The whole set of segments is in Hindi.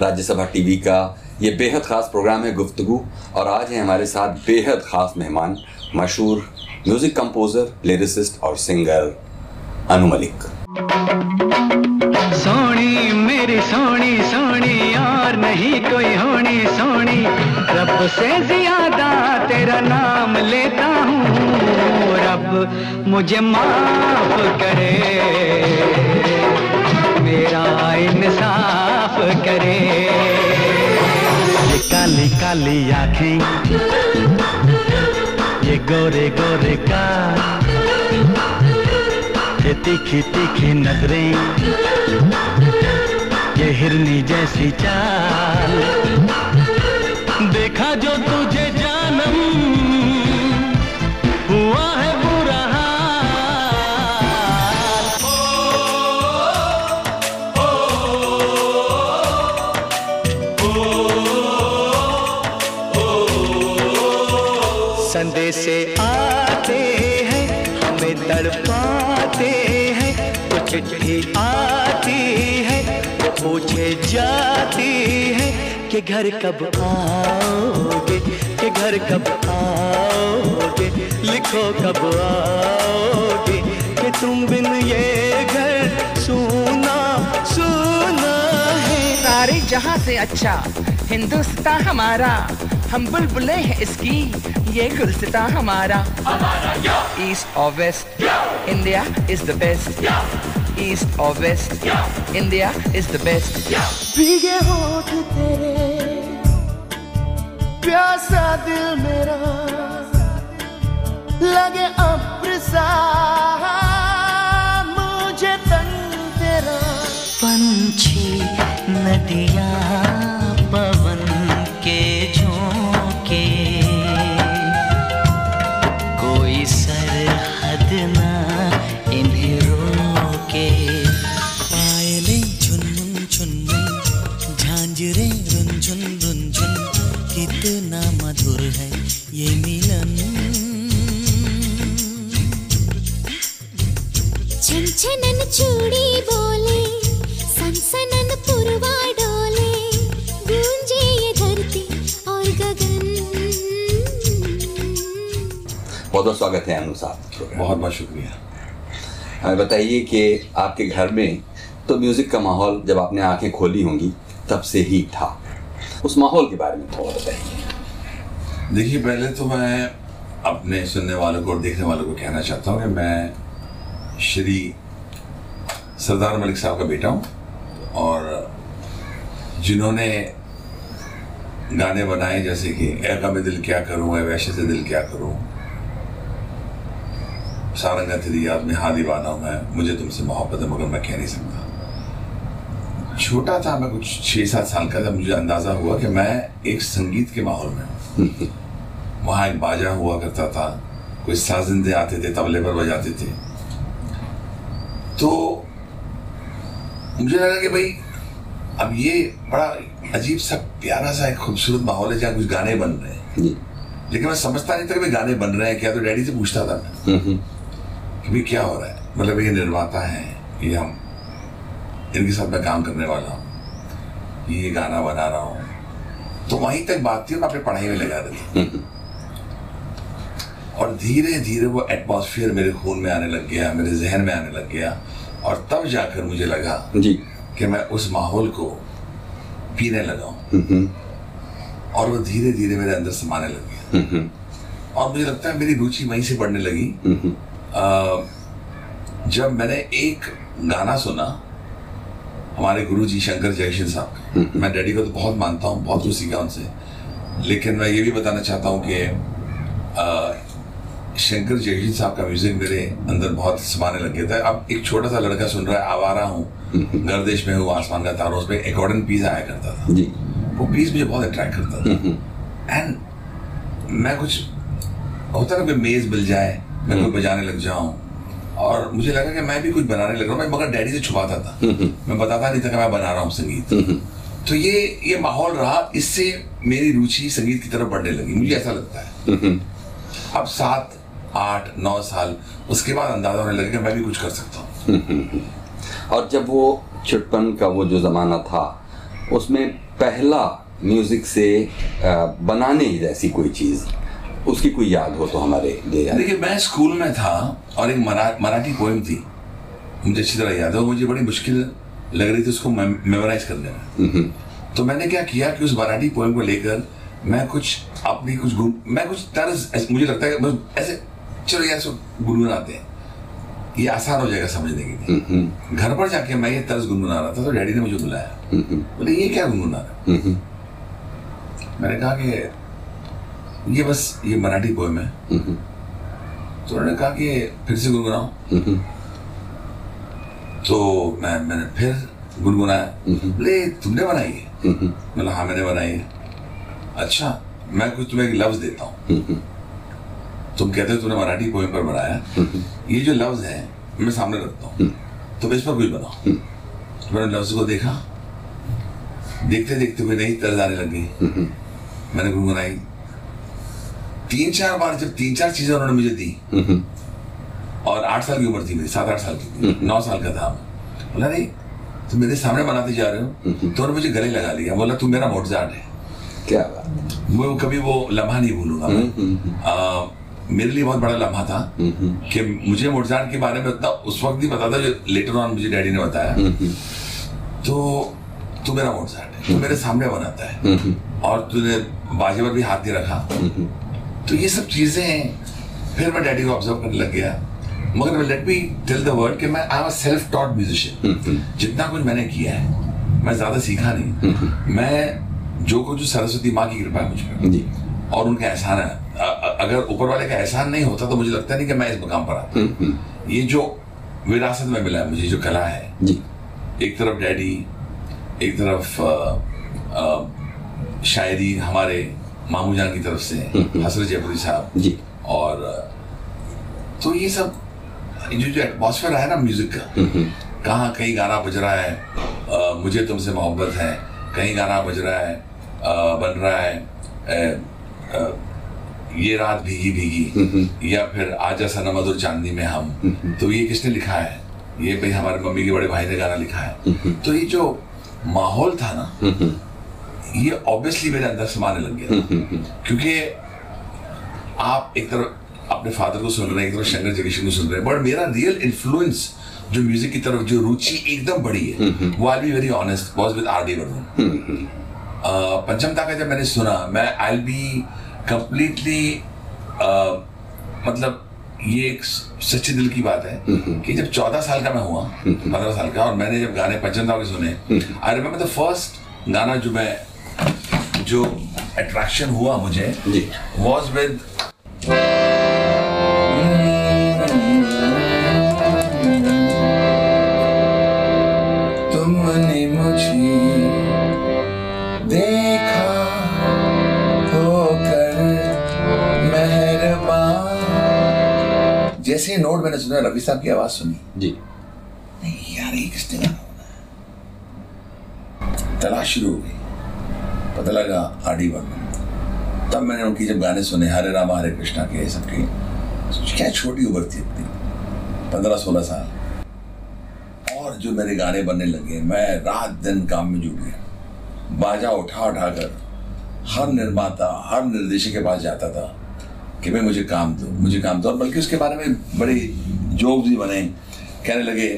राज्यसभा टीवी का ये बेहद ख़ास प्रोग्राम है, गुफ्तगु। और आज है हमारे साथ बेहद ख़ास मेहमान, मशहूर म्यूज़िक कंपोज़र, लिरिसिस्ट और सिंगर अनु मलिक। सोनी, मेरी सोनी सोनी और नहीं कोई होनी सोनी। रब से ज़्यादा तेरा नाम लेता हूँ। रब मुझे माफ़ करे। मेरा इंसाफ करे। ये काली काली आखें, ये गोरे गोरे का ये तीखी तीखी नज़रें, ये हिरनी जैसी चाल। पूछे जाती है कि घर कब आओगे कि घर कब आओगे लिखो कब आओगे कि तुम बिन ये घर सुना सुना है। सारे जहाँ से अच्छा हिंदुस्तान हमारा हम बुलबुले हैं इसकी ये गुलसिता हमारा। ईस्ट और west India is the best east और west India is the best भीगे होठ तेरे प्यासा दिल मेरा लगे अप्रसा मुझे तन तेरा। पंछी नदिया हमें बताइए कि आपके घर में तो म्यूज़िक का माहौल जब आपने आँखें खोली होंगी, तब से ही था। उस माहौल के बारे में थोड़ा बताइए। देखिए, पहले तो मैं अपने सुनने वालों को और देखने वालों को कहना चाहता हूँ कि मैं श्री सरदार मलिक साहब का बेटा हूँ और जिन्होंने गाने बनाए, जैसे कि ए गम दिल क्या करूँ ए वैसे से दिल क्या करूँ सारंगा तेरी याद में हाँ दीवाना हूँ मैं मुझे तुमसे मोहब्बत है मगर मैं कह नहीं सकता. छोटा था मैं कुछ छः सात साल का था मुझे अंदाज़ा हुआ कि मैं एक संगीत के माहौल में हूँ। वहाँ एक बाजा हुआ करता था कोई साजिंदे आते थे तबले पर बजाते थे। तो मुझे लगा कि भाई अब ये बड़ा अजीब सा प्यारा सा एक खूबसूरत माहौल है जहाँ कुछ गाने बन रहे हैं। लेकिन मैं समझता नहीं था कि गाने बन रहे हैं क्या? तो डैडी से पूछता था मैं। भाई क्या हो रहा है? मतलब ये निर्माता हैं ये हम इनके साथ मैं काम करने वाला हूँ ये गाना बना रहा हूँ। तो वहीं तक बात थी अपनी पढ़ाई में लगा रही और धीरे धीरे वो एटमॉस्फेयर मेरे खून में आने लग गया मेरे जहन में आने लग गया और तब जाकर मुझे लगा जी। कि मैं उस माहौल को पीने लगा हूँ। हम्म, हम्म, और वो धीरे धीरे मेरे अंदर समाने लग गया। हम्म, और मुझे लगता है मेरी रुचि वहीं से बढ़ने लगी। जब मैंने एक गाना सुना हमारे गुरु जी शंकर जयकिशन साहब मैं डैडी को तो बहुत मानता हूँ बहुत खुशी का उनसे। लेकिन मैं ये भी बताना चाहता हूँ कि शंकर जयकिशन साहब का म्यूज़िक मेरे अंदर बहुत समाने लग गया था। अब एक छोटा सा लड़का सुन रहा है आवारा हूँ। गर्दिश में हूँ आसमान का तारों उस पर एकॉर्डन पीस आया करता था। जी। वो पीस मुझे बहुत अट्रैक्ट करता था। एंड मैं कुछ होता ना कोई मेज मिल जाए मैं कोई बजाने लग जाऊँ। और मुझे लगा कि मैं भी कुछ बनाने लग रहा हूँ मैं मगर डैडी से छुपाता था। मैं बताता नहीं था कि मैं बना रहा हूँ संगीत। तो ये ये माहौल रहा इससे मेरी रुचि संगीत की तरफ़ बढ़ने लगी। मुझे ऐसा लगता है। अब सात आठ नौ साल उसके बाद अंदाज़ा होने लगा कि मैं भी कुछ कर सकता हूँ। और जब वो छुटपन का वो जो ज़माना था उसमें पहला म्यूज़िक से बनाने जैसी कोई चीज़ उसकी कोई याद हो तो हमारे लिए याद। देखिए मैं स्कूल में था और एक मरा, मराठी पोएम थी। मुझे अच्छी तरह याद है और मुझे बड़ी मुश्किल लग रही थी उसको मेमोराइज करने में तो मैंने क्या किया कि उस मराठी पोएम को लेकर मैं कुछ अपनी कुछ मैं कुछ तर्ज मुझे लगता है बस ऐसे चलो यार सो गुनगुनाते हैं। ये आसान हो जाएगा समझने के लिए। घर पर जाके मैं ये तर्ज गुनगुना रहा था तो डैडी ने मुझे बुलाया। बोले ये क्या गुनगुना रहा मैंने कहा कि ये बस ये मराठी पोएम है। तो उन्होंने कहा कि फिर से गुनगुनाओ। तो मैं मैंने फिर गुनगुनाया। बोले तुमने बनाई है? बोला हाँ मैंने बनाई है। अच्छा मैं कुछ तुम्हें एक लफ्ज देता हूँ। तुम कहते हो तुमने मराठी पोएम पर बनाया। ये जो लफ्ज है मैं सामने रखता हूँ। तुम इस पर कुछ बनाओ। तो मैंने लफ्ज को देखा। देखते देखते कोई नई तर्ज आने लग गई। मैंने गुनगुनाई। तीन चार बार जब तीन चार चीज़ें उन्होंने मुझे दी और आठ साल की उम्र थी मेरी सात आठ साल की नौ साल का था। बोला नहीं तुम मेरे सामने बनाते जा रहे हो तो उन्होंने मुझे गले लगा लिया। बोला तुम मेरा मोटजाट है। क्या वो कभी वो लम्हा नहीं भूलूँगा मैं। मेरे लिए बहुत बड़ा लम्हा था कि मुझे मोटजाट के बारे में उतना उस वक्त नहीं पता था जो लेटर ऑन मुझे डैडी ने बताया। तो तू मेरा मोटजाट है तू मेरे सामने बनाता है। और तूने बाजे पर भी हाथ नहीं रखा। तो ये सब चीज़ें हैं। फिर मैं डैडी को ऑब्ज़र्व करने लग गया। मगर let me tell the word कि मैं I am self taught musician जितना कुछ मैंने किया है मैं ज़्यादा सीखा नहीं। मैं जो कुछ सरस्वती माँ की कृपा है मुझ पर। और उनका एहसान है। अगर ऊपर वाले का एहसान नहीं होता तो मुझे लगता नहीं कि मैं इस मुकाम पर आता। ये जो विरासत में मिला है मुझे जो कला है। एक तरफ़ डैडी एक तरफ़ अ, अ, शायरी हमारे मामू जान की तरफ़ से हसरत जयपुरी साहब जी। और तो ये सब जो जो एटमोसफेयर है ना म्यूज़िक का कहाँ कहीं गाना बज रहा है अ, मुझे तुमसे मोहब्बत है कहीं गाना बज रहा है अ, बन रहा है अ, अ, ये रात भीगी भीगी या फिर आजा सनम मधुर चांदनी में हम तो ये किसने लिखा है? ये भाई हमारे मम्मी के बड़े भाई ने गाना लिखा है। तो ये जो माहौल था ना ये ऑब्वियसली मेरे अंदर समाने लग गया। क्योंकि आप एक तरफ़ अपने फादर को सुन रहे हैं एक तरफ़ शंकर जगदीशन को सुन रहे हैं बट मेरा रियल इन्फ्लुएंस जो म्यूज़िक की तरफ़ जो रुचि एकदम बड़ी है वो I be very honest was with R D Burman Pancham ताका जब मैंने सुना मैं आई बी कंप्लीटली मतलब ये एक सच्चे दिल की बात है कि जब चौदह साल का मैं हुआ पंद्रह साल का और मैंने जब गाने पंचम ताका के सुने आई रिमेम्बर द फ़र्स्ट गाना जो मैं जो अट्रैक्शन हुआ मुझे। वॉज़ विद तुमने मुझे देखा होकर मेहरबान जैसे ही नोट मैंने सुना रवि साहब की आवाज़ सुनी। जी। नहीं यार ये किसने गाना होना है तलाश शुरू हो गई। पता लगा आडी वर्मन तब मैंने उनकी जब गाने सुने, हरे रामा, हरे कृष्णा के सबके। क्या छोटी उम्र थी अपनी? पंद्रह, सोलह साल। और जो मेरे गाने बनने लगे, मैं रात दिन काम में जुट गया। बाजा उठा उठा कर हर निर्माता, हर निर्देशक के पास जाता था कि भाई मुझे काम दो, मुझे काम दो। और बल्कि उसके बारे में बड़े जोक भी बने। कहने लगे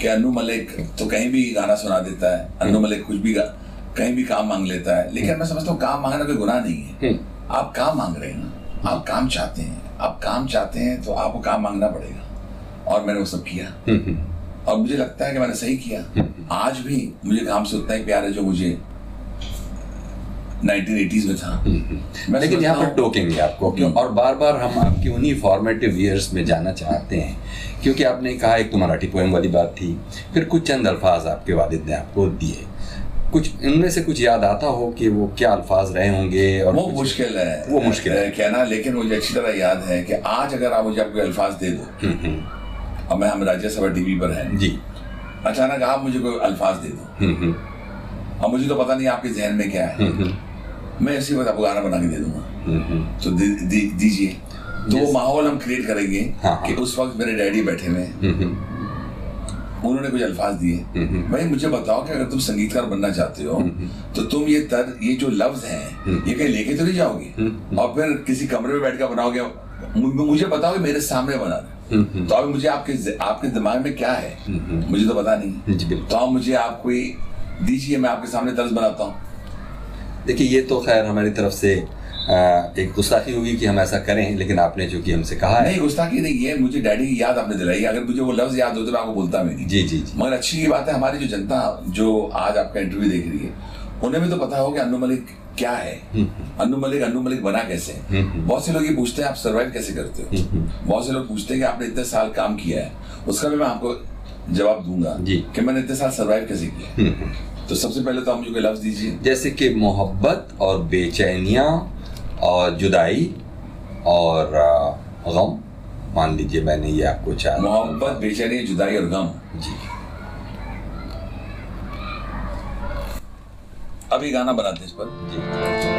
कि अनु मलिक तो कहीं भी गाना सुना देता है, अनु मलिक कुछ भी गा- कहीं भी काम मांग लेता है। लेकिन मैं समझता हूँ काम मांगना कोई गुनाह नहीं है। आप काम मांग रहे हैं ना आप काम चाहते हैं आप काम चाहते हैं तो आपको काम मांगना पड़ेगा। और मैंने वो सब किया। और मुझे लगता है कि मैंने सही किया। आज भी मुझे काम से उतना ही प्यार है जो मुझे 1980s में था। मैं लेकिन यहाँ पर टोकेंगे आपको क्यों और बार बार हम आपकी उन्हीं फॉर्मेटिव ईयर्स में जाना चाहते हैं। क्योंकि आपने कहा एक तो मराठी पोएम वाली बात थी फिर कुछ चंद अल्फाज आपके वालिद ने आपको दिए। कुछ इनमें से कुछ याद आता हो कि वो क्या अल्फाज रहे होंगे और वो मुश्किल है। वो मुश्किल है। कहना लेकिन मुझे अच्छी तरह याद है कि आज अगर आप मुझे कोई अल्फाज दे दो हम्म, हम्म, अब मैं हम राज्यसभा टीवी पर हैं। जी। अचानक आप मुझे कोई अल्फाज दे दो। हम्म, अब मुझे तो पता नहीं आपके जहन में क्या है। मैं इसी वक्त आपको गाना बना के दे दूँगा। तो दीजिए। तो वो माहौल हम क्रिएट करेंगे हाँ, हाँ। कि उस वक्त मेरे डैडी बैठे हुए हैं। उन्होंने कुछ अल्फाज दिए। भाई मुझे बताओ कि अगर तुम संगीतकार बनना चाहते हो तो तुम ये तर ये जो लफ्ज हैं ये कहीं लेके तो नहीं जाओगे? और फिर किसी कमरे में बैठ कर बनाओगे मुझे बताओ कि मेरे सामने बना तो अभी मुझे आपके आपके दिमाग में क्या है? मुझे तो पता नहीं। तो आप मुझे आप कोई दीजिए मैं आपके सामने तर्ज बनाता हूँ। देखिए ये तो खैर हमारी तरफ़ से एक गुस्ताखी होगी कि हम ऐसा करें लेकिन आपने जो कि हमसे कहा है। नहीं गुस्ताखी नहीं है मुझे डैडी की याद आपने दिलाई। अगर मुझे वो लफ्ज याद होते तो मैं आपको बोलता भी नहीं। जी जी जी। मगर अच्छी ये बात है हमारी जो जनता जो आज आपका इंटरव्यू देख रही है उन्हें भी तो पता हो कि अन्नू मलिक क्या है। अनु मलिक अनु मलिक बना कैसे है? बहुत से लोग ये पूछते हैं आप सर्वाइव कैसे करते हो? बहुत से लोग पूछते हैं कि आपने इतने साल काम किया है। उसका भी मैं आपको जवाब दूँगा। कि मैंने इतने साल सर्वाइव कैसे किया तो सबसे पहले तो आप मुझे लफ्ज दीजिए। जैसे कि मोहब्बत और बेचैनियाँ और जुदाई और गम। मान लीजिए मैंने ये आपको चाहा मोहब्बत बेचैनी जुदाई और गम। जी। अभी गाना बनाते इस पर। जी।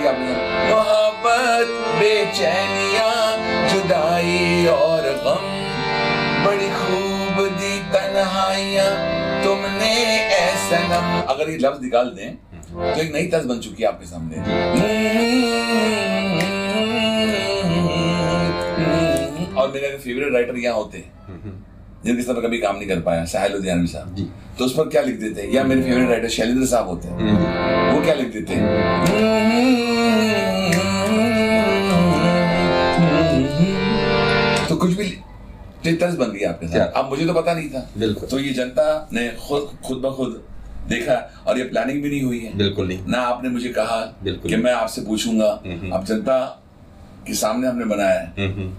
बना मोहब्बत, बेचैनियाँ, जुदाई और गम। बड़ी खूब दी तन्हाइयाँ, तुमने ऐसे नम। अगर ये लफ्ज निकाल दें तो एक नई तर्ज बन चुकी है आपके सामने। और मेरे फेवरेट राइटर यहाँ होते हैं। जिनके साथ कभी काम नहीं कर पाया साहिल लुधियानवी साहब। जी। तो उस पर क्या लिख देते हैं? या मेरे फेवरेट राइटर शैलेंद्र साहब होते हैं। वो क्या लिख देते हैं? तो कुछ भी तर्ज बन गई आपके साथ। अब मुझे तो पता नहीं था। बिल्कुल। तो ये जनता ने खुद खुद ब खुद देखा और ये प्लानिंग भी नहीं हुई है। बिल्कुल नहीं। ना आपने मुझे कहा कि मैं आपसे पूछूँगा। हम्म। अब जनता के सामने हमने बनाया है। हम्म, हम्म,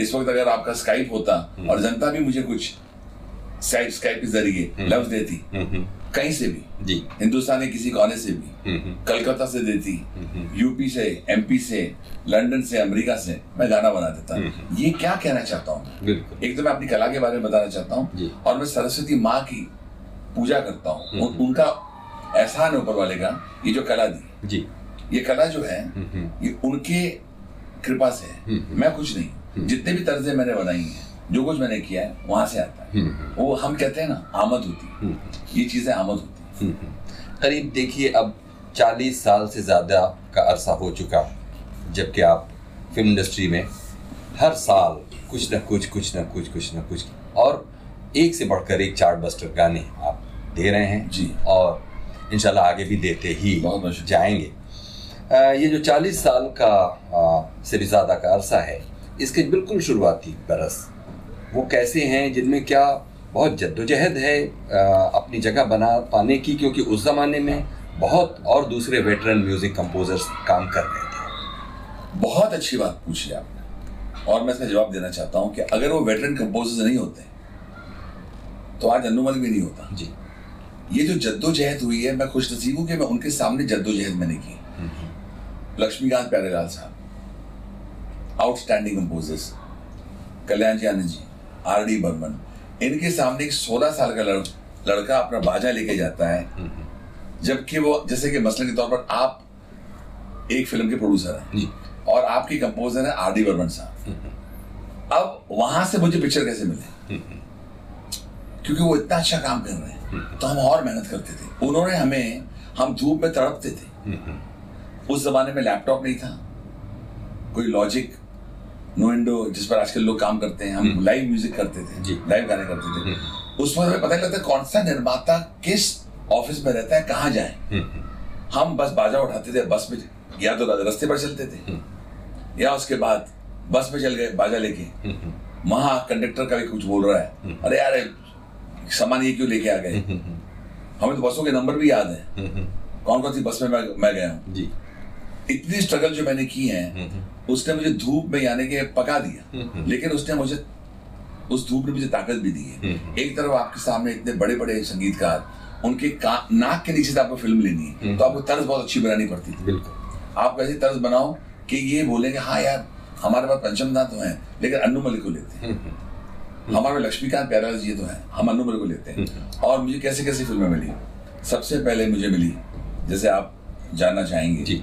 इस वक्त अगर आपका स्काइप होता और जनता भी मुझे कुछ स्काइप स्काइप के ज़रिए लफ्ज देती हम्म, हम्म, कहीं से भी जी। हिंदुस्तान के किसी कोने से भी हम्म, हम्म, कलकत्ता से देती यूपी से एमपी से लंदन से अमेरिका से मैं गाना बना देता। ये क्या कहना चाहता हूँ? एक तो मैं अपनी कला के बारे में बताना चाहता हूँ और मैं सरस्वती माँ की पूजा करता हूँ। उन- उनका एहसान है ऊपर वाले का ये जो कला दी। जी। ये कला जो है हम्म, हम्म, ये उनके कृपा से है। मैं कुछ नहीं जितने भी तर्जें मैंने बनाई हैं जो कुछ मैंने किया है वहाँ से आता है। हम्म, वो हम कहते हैं ना आमद होती है। हम्म, ये चीज़ें आमद होती हैं। हम्म, हम्म। करीब देखिए अब 40 साल से ज़्यादा का अरसा हो चुका जबकि आप फ़िल्म इंडस्ट्री में हर साल कुछ न कुछ कुछ न कुछ कुछ न कुछ और एक से बढ़कर एक चार्ट बस्टर गाने आप दे रहे हैं। जी। और इंशाल्लाह आगे भी देते ही जाएँगे। अ, ये जो 40 साल का से भी ज़्यादा का अरसा है इसके बिल्कुल शुरुआती बरस। वो कैसे हैं जिनमें क्या बहुत जद्दोजहद है अ, अपनी जगह बना पाने की क्योंकि उस ज़माने में बहुत और दूसरे वेटरन म्यूज़िक कंपोजर्स काम कर रहे थे। बहुत अच्छी बात पूछी आपने। और मैं इसका जवाब देना चाहता हूँ कि अगर वो वेटरन कंपोजर्स नहीं होते तो आज अनुमल भी नहीं होता। जी। ये जो जद्दोजहद हुई है मैं खुश नसीब हूँ कि मैं उनके सामने जद्दोजहद मैंने की। लक्ष्मीकांत प्यारेलाल साहब। Outstanding composers Kalyan ji Anand ji R D Burman इनके सामने एक सोलह साल का लड़, लड़का अपना बाजा लेके जाता है। जबकि वो जैसे कि मसलन के तौर पर आप एक फ़िल्म के प्रोड्यूसर हैं। और आपकी कंपोजर है आर डी बर्मन साहब। अब वहाँ से मुझे पिक्चर कैसे मिले? क्योंकि वो इतना अच्छा काम कर रहे हैं। तो हम और मेहनत करते थे। उन्होंने हमें हम धूप में तड़पते थे। उस जमाने में लैपटॉप नहीं था। कोई लॉजिक नो इंडो जिस पर आजकल लोग काम करते हैं हम लाइव म्यूज़िक करते जी। थे लाइव गाने करते थे। उस पर हमें पता लगता कौन सा निर्माता किस ऑफ़िस में रहता है कहाँ जाए। हम बस बाजा उठाते थे बस में या तो रास्ते पर चलते थे या उसके बाद बस में चल गए बाजा लेके। वहाँ कंडक्टर का भी कुछ बोल रहा है। अरे यार सामान ये क्यों लेके आ गए? हमें तो बसों के नंबर भी याद है। कौन कौन सी बस में मैं, मैं गया हूँ। इतनी स्ट्रगल जो मैंने की है उसने मुझे धूप में यानी कि पका दिया। लेकिन उसने मुझे उस धूप ने मुझे ताकत भी दी है। एक तरफ़ आपके सामने इतने बड़े बड़े संगीतकार उनके नाक के नीचे से आपको फ़िल्म लेनी है तो आपको तर्ज बहुत अच्छी बनानी पड़ती थी। बिल्कुल। आप ऐसी तर्ज बनाओ कि ये बोले कि हाँ यार हमारे पास पंचम दा तो है लेकिन अन्नू मलिक को लेते हैं। हमारे लक्ष्मीकांत प्यारेलाल जी तो है हम अन्नू मलिक को लेते हैं। और मुझे कैसे कैसी फ़िल्में मिली? सबसे पहले मुझे मिली जैसे आप जानना चाहेंगे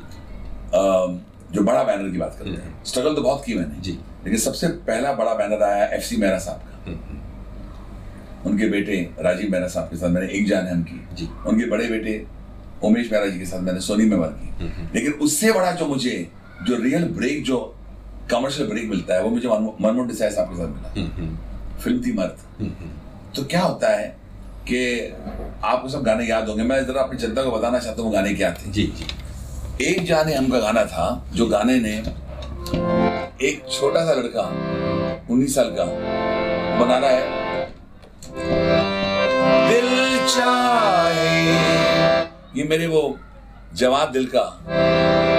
जी बड़ा बैनर की बात करते हैं। स्ट्रगल तो बहुत की मैंने। जी। लेकिन सबसे पहला बड़ा बैनर आया एफ़ सी मेहरा साहब का। उनके बेटे राजीव मेहरा साहब के साथ मैंने एक जान हम की जी। उनके बड़े बेटे उमेश मेहरा जी के साथ मैंने सोनी में वर्क की लेकिन उससे बड़ा जो मुझे जो रियल ब्रेक जो कमर्शियल ब्रेक मिलता है वो मुझे मनमोहन देसाई साहब के साथ मिला। फ़िल्म थी मर्द। तो क्या होता है कि आपको सब गाने याद होंगे। मैं जरा अपनी जनता को बताना चाहता हूँ गाने क्या थे। जी जी। एक जाने हम का गाना था, जो गाने ने एक छोटा सा लड़का, उन्नीस साल का बना रहा है। दिल चाहे, ये मेरे वो जवाब दिल का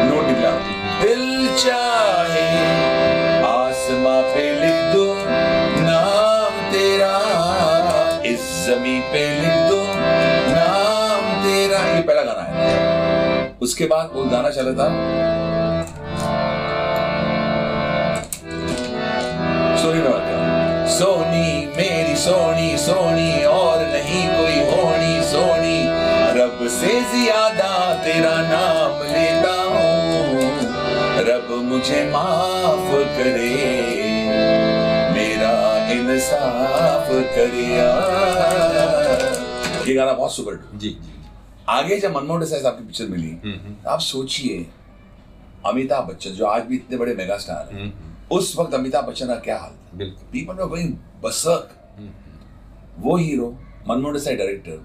नोट निकला। दिल चाहे उसके बाद वो गाना चला था। सोनी सोनी, मेरी सोनी सोनी, और नहीं कोई होनी, सोनी। रब से ज़्यादा तेरा नाम लेता हूँ। रब मुझे माफ़ करे, मेरा इंसाफ करे ये गाना बहुत सुपर जी। आगे जब मनमोहन देसाई साहब की पिक्चर मिली आप सोचिए अमिताभ बच्चन जो आज भी इतने बड़े मेगा स्टार हैं उस वक्त अमिताभ बच्चन का क्या हाल था? पीपल वर गोइंग बसक। वो हीरो मनमोहन देसाई डायरेक्टर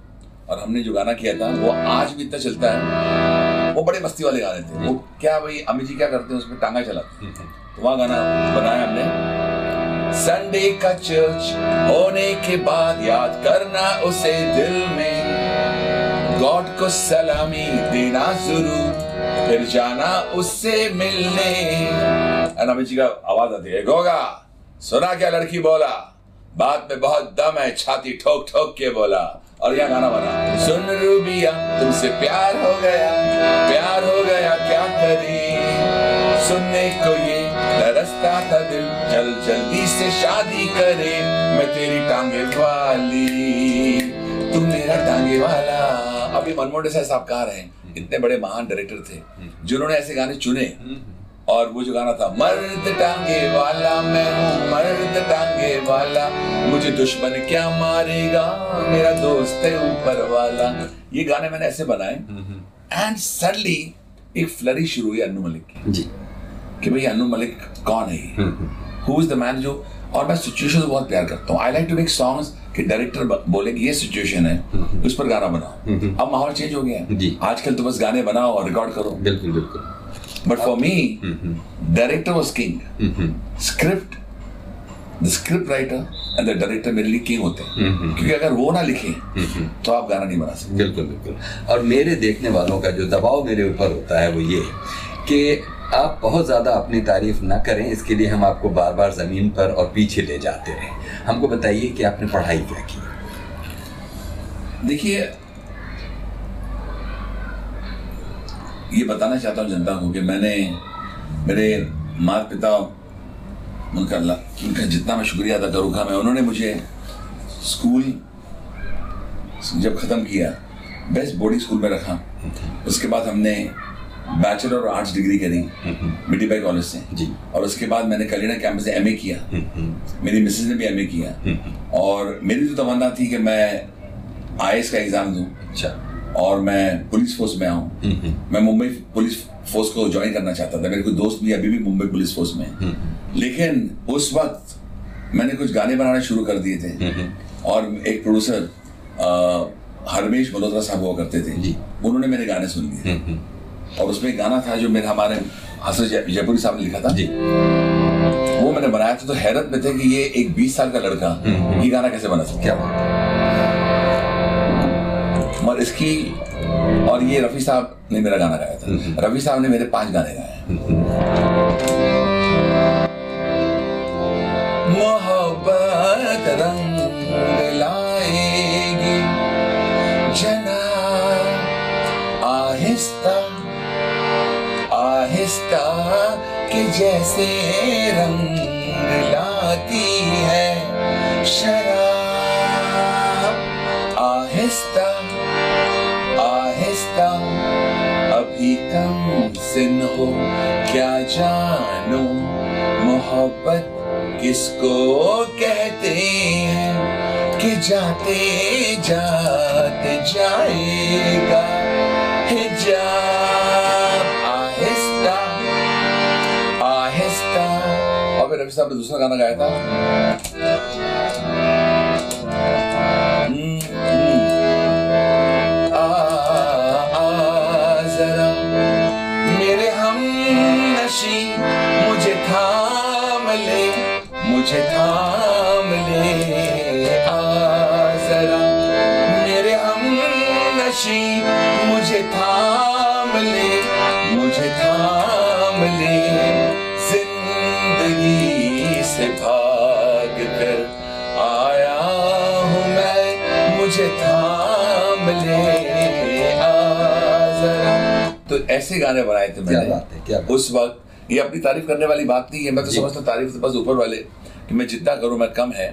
और हमने जो गाना किया था वो आज भी इतना चलता है। वो बड़े मस्ती वाले गाने थे। वो क्या भाई अमित जी क्या करते हैं उसमें टांगा चलाते तो वहाँ गाना बनाया हमने। संडे का चर्च होने के बाद याद करना उसे दिल में। गॉड को सलामी देना शुरू फिर जाना उससे मिलने। अमित जी का आवाज़ आती है, गोगा, सुना क्या लड़की बोला? बात में बहुत दम है, छाती ठोक ठोक के बोला। और यह गाना बना, सुन रूबिया, तुमसे प्यार हो गया, प्यार हो गया क्या करी सुनने को ये तरसता था दिल चल जल्दी से शादी करे, मैं तेरी टांगे वाली तुम मेरा टांगे वाला। अभी मनमोहन देसाई साहब कहा रहे हैं? इतने बड़े महान डायरेक्टर थे जिन्होंने ऐसे गाने चुने। और वो जो गाना था मर्द टांगे वाला मैं हूँ मर्द टांगे वाला मुझे दुश्मन क्या मारेगा? मेरा दोस्त है ऊपर वाला। ये गाने मैंने ऐसे बनाए। एंड सडनली एक फ्लरी शुरू हुई अन्नू मलिक की। जी। कि भाई अन्नू मलिक कौन है हु इज़ द मैन जो और मैं सिचुएशन बहुत प्यार करता हूँ। I like to make songs कि डायरेक्टर बोले कि ये सिचुएशन है उस पर गाना बनाओ। अब माहौल चेंज हो गया। है। आजकल तो बस गाने बनाओ और रिकॉर्ड करो। बिल्कुल बिल्कुल। But for me director was king script the script writer and the director मेरे लिए किंग होते हैं। क्योंकि अगर वो ना लिखे तो आप गाना नहीं बना सकते। बिल्कुल बिल्कुल। और मेरे देखने वालों का जो दबाव मेरे ऊपर होता है वो ये कि आप बहुत ज़्यादा अपनी तारीफ़ ना करें इसके लिए हम आपको बार बार ज़मीन पर और पीछे ले जाते रहें। हमको बताइए कि आपने पढ़ाई क्या की? देखिए ये बताना चाहता हूँ जनता को कि मैंने मेरे माता पिता उनका उनका जितना मैं शुक्रिया अदा करूँगा मैं उन्होंने मुझे स्कूल जब ख़त्म किया बेस्ट बोर्डिंग स्कूल में रखा। उसके बाद हमने बैचलर और आर्ट्स डिग्री करी। मिडी बाई कॉलेज से। जी। और उसके बाद मैंने कलीना कैंपस से एमए किया। मेरी मिसेज ने भी एमए किया। और मेरी तो तमन्ना थी कि मैं आई का एग्ज़ाम दूँ। अच्छा। और मैं पुलिस फोर्स में आऊँ। मैं मुंबई पुलिस फोर्स को ज्वाइन करना चाहता था। मेरे कोई दोस्त भी अभी भी मुंबई पुलिस फोर्स में लेकिन उस वक्त मैंने कुछ गाने बनाने शुरू कर दिए थे। और एक प्रोड्यूसर हरमेश मल्होत्रा साहब हुआ करते थे। उन्होंने मेरे गाने सुन लिए। और उसमें एक गाना था जो मेरे हमारे हसन जय- जयपुरी साहब ने लिखा था। जी। वो मैंने बनाया था तो हैरत में थे कि ये एक 20 साल का लड़का ये गाना कैसे बना सकता क्या बात। और इसकी और ये रफी साहब ने मेरा गाना गाया था। रफी साहब ने मेरे पाँच गाने गाए। मोहब्बत रंग जैसे रंग लाती है शराब। आहिस्ता आहिस्ता, अभी कम सिन हो, क्या जानो मोहब्बत किसको कहते हैं कि जाते जाते जाएगा हिजाब। रवि साहब ने दूसरा गाना गाया था हम्म, हम्म। मेरे हम नशी मुझे थाम ले मुझे थाम ऐसे गाने बनाए थे क्या मैंने बात है, क्या बात। उस वक्त ये अपनी तारीफ़ करने वाली बात नहीं है मैं तो समझता हूँ तारीफ़ तो बस ऊपर वाले कि मैं जितना करूँ मैं कम है।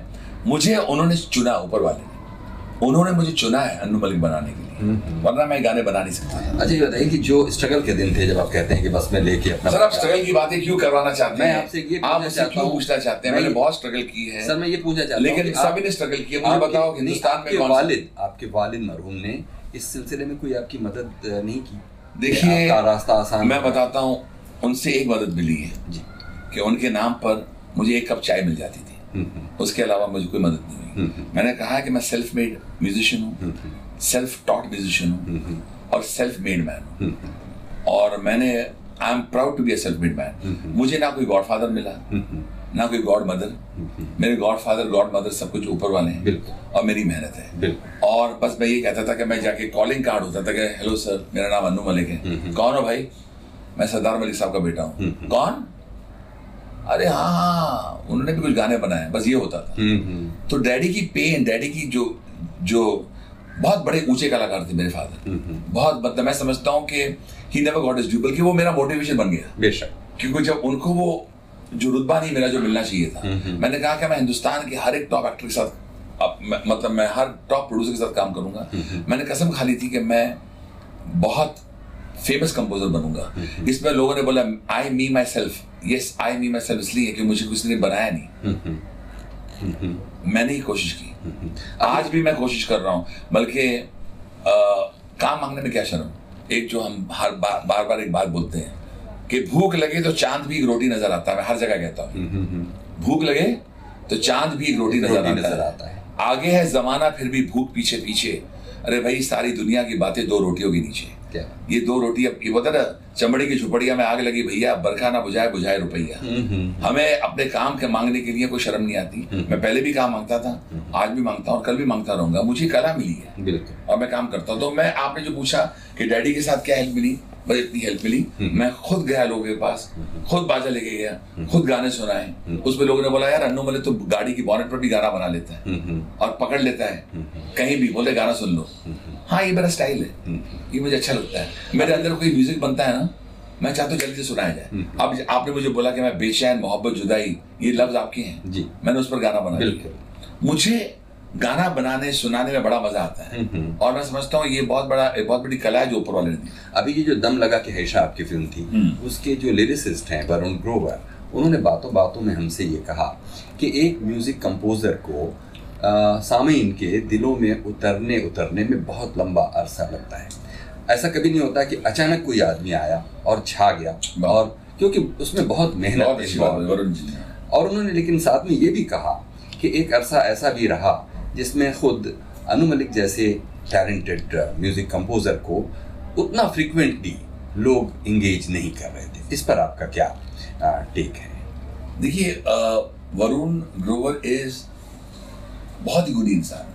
मुझे उन्होंने चुना ऊपर वाले उन्होंने मुझे चुना है अन्नू मलिक बनाने के लिए। वरना मैं गाने बना नहीं सकता। अच्छा ये बताइए कि जो स्ट्रगल के दिन थे जब आप कहते हैं कि बस में लेके अपना सर आप स्ट्रगल की बातें क्यों करवाना चाहते हैं? आपसे ये आप मुझसे चाहता क्यों हूँ। पूछना चाहते हैं? मैंने बहुत स्ट्रगल की है। सर मैं ये पूछना चाहता हूँ लेकिन सभी ने स्ट्रगल किया। मुझे बताओ हिंदुस्तान में वालिद आपके वालिद मरहूम ने इस सिलसिले में कोई आपकी मदद नहीं की? देखिए रास्ता आसान मैं बताता हूँ उनसे एक मदद मिली है जी। कि उनके नाम पर मुझे एक कप चाय मिल जाती थी। हम्म, हम्म, उसके अलावा मुझे कोई मदद नहीं हुई। हम्म। मैंने कहा कि मैं सेल्फ मेड म्यूजिशियन हूँ सेल्फ टॉट म्यूजिशियन हूँ और सेल्फ मेड मैन हूँ और मैंने I am proud to be a self made man मुझे ना कोई गॉडफादर मिला। ना कोई गॉड मदर मेरे गॉड फादर गॉड मदर सब कुछ ऊपर वाले हैं और मेरी मेहनत है। और बस मैं ये कहता था कि मैं जाके कॉलिंग कार्ड होता था कि हेलो सर मेरा नाम अनु मलिक है। कौन हो भाई? मैं सरदार मलिक साहब का बेटा हूँ। कौन? अरे हाँ उन्होंने भी कुछ गाने बनाए बस ये होता था। हम्म, हम्म, तो डैडी की पेन डैडी की जो जो बहुत बड़े ऊँचे कलाकार थे मेरे फादर बहुत मतलब मैं समझता हूँ कि he never got his due बल्कि वो मेरा मोटिवेशन बन गया। बेशक। क्योंकि जब उनको वो जो रुतबा नहीं मेरा जो मिलना चाहिए था। मैंने कहा कि मैं हिंदुस्तान के हर एक टॉप एक्टर के साथ अब मैं, मतलब मैं हर टॉप प्रोड्यूसर के साथ काम करूँगा। मैंने कसम खा ली थी कि मैं बहुत फ़ेमस कंपोजर बनूँगा। इसमें लोगों ने बोला I me myself yes I me myself इसलिए कि मुझे किसी ने बनाया नहीं। मैंने ही कोशिश की। आज भी मैं कोशिश कर रहा हूँ बल्कि काम मांगने में क्या शर्म? एक जो हम हर बार बार बार एक बात बोलते हैं कि भूख लगे तो चाँद भी एक रोटी नज़र आता है मैं हर जगह कहता हूँ। भूख लगे तो चाँद भी एक रोटी नज़र आता, नज़र है। आता है। आगे है जमाना फिर भी भूख पीछे पीछे। अरे भाई सारी दुनिया की बातें दो रोटियों के नीचे। ये दो रोटी अब ये बता ना चमड़ी की झुपड़िया में आग लगी भैया बरखा ना बुझाए बुझाए रुपया। हमें अपने काम के मांगने के लिए कोई शर्म नहीं आती। मैं पहले भी काम माँगता था आज भी माँगता हूँ और कल भी माँगता रहूँगा। मुझे कला मिली है। बिल्कुल। और मैं काम करता हूँ। तो मैं आपने जो पूछा कि डैडी के साथ क्या हेल्प मिली? बस इतनी हेल्प मिली। मैं खुद गया लोगों के पास। खुद बाजा लेके गया। खुद गाने सुनाए। उसमें लोगों ने बोला यार अन्नू मलिक तो गाड़ी की बॉनेट पर भी गाना बना लेता है और पकड़ लेता है। कहीं भी बोले गाना सुन लो। हाँ ये मेरा स्टाइल है। ये मुझे अच्छा लगता है। मेरे अंदर कोई म्यूज़िक बनता है ना मैं चाहता हूँ जल्दी से सुनाया जाए। अब आपने मुझे बोला कि मैं बेचैन मोहब्बत जुदाई ये लफ्ज आपके हैं। जी। मैंने उस पर गाना बना लिया। बिल्कुल। मुझे गाना बनाने सुनाने में बड़ा मज़ा आता है। और मैं समझता हूँ ये बहुत बड़ा एक बहुत बड़ी कला है जो ऊपर वाले ने अभी ये जो दम लगा के हैशा आपकी फ़िल्म थी हम्म। उसके जो लिरिसिस्ट हैं वरुण ग्रोवर उन्होंने बातों बातों में हमसे ये कहा कि एक म्यूज़िक कंपोजर को सामीन के दिलों में उतरने उतरने में बहुत लंबा अरसा लगता है। ऐसा कभी नहीं होता कि अचानक कोई आदमी आया और छा गया और क्योंकि उसमें बहुत मेहनत। और उन्होंने लेकिन साथ में ये भी कहा कि एक अरसा ऐसा भी रहा जिसमें खुद अनु मलिक जैसे टैलेंटेड म्यूज़िक कंपोजर को उतना फ्रिक्वेंटली लोग इंगेज नहीं कर रहे थे। इस पर आपका क्या टेक है? देखिए वरुण ग्रोवर इज़ बहुत ही गुड इंसान।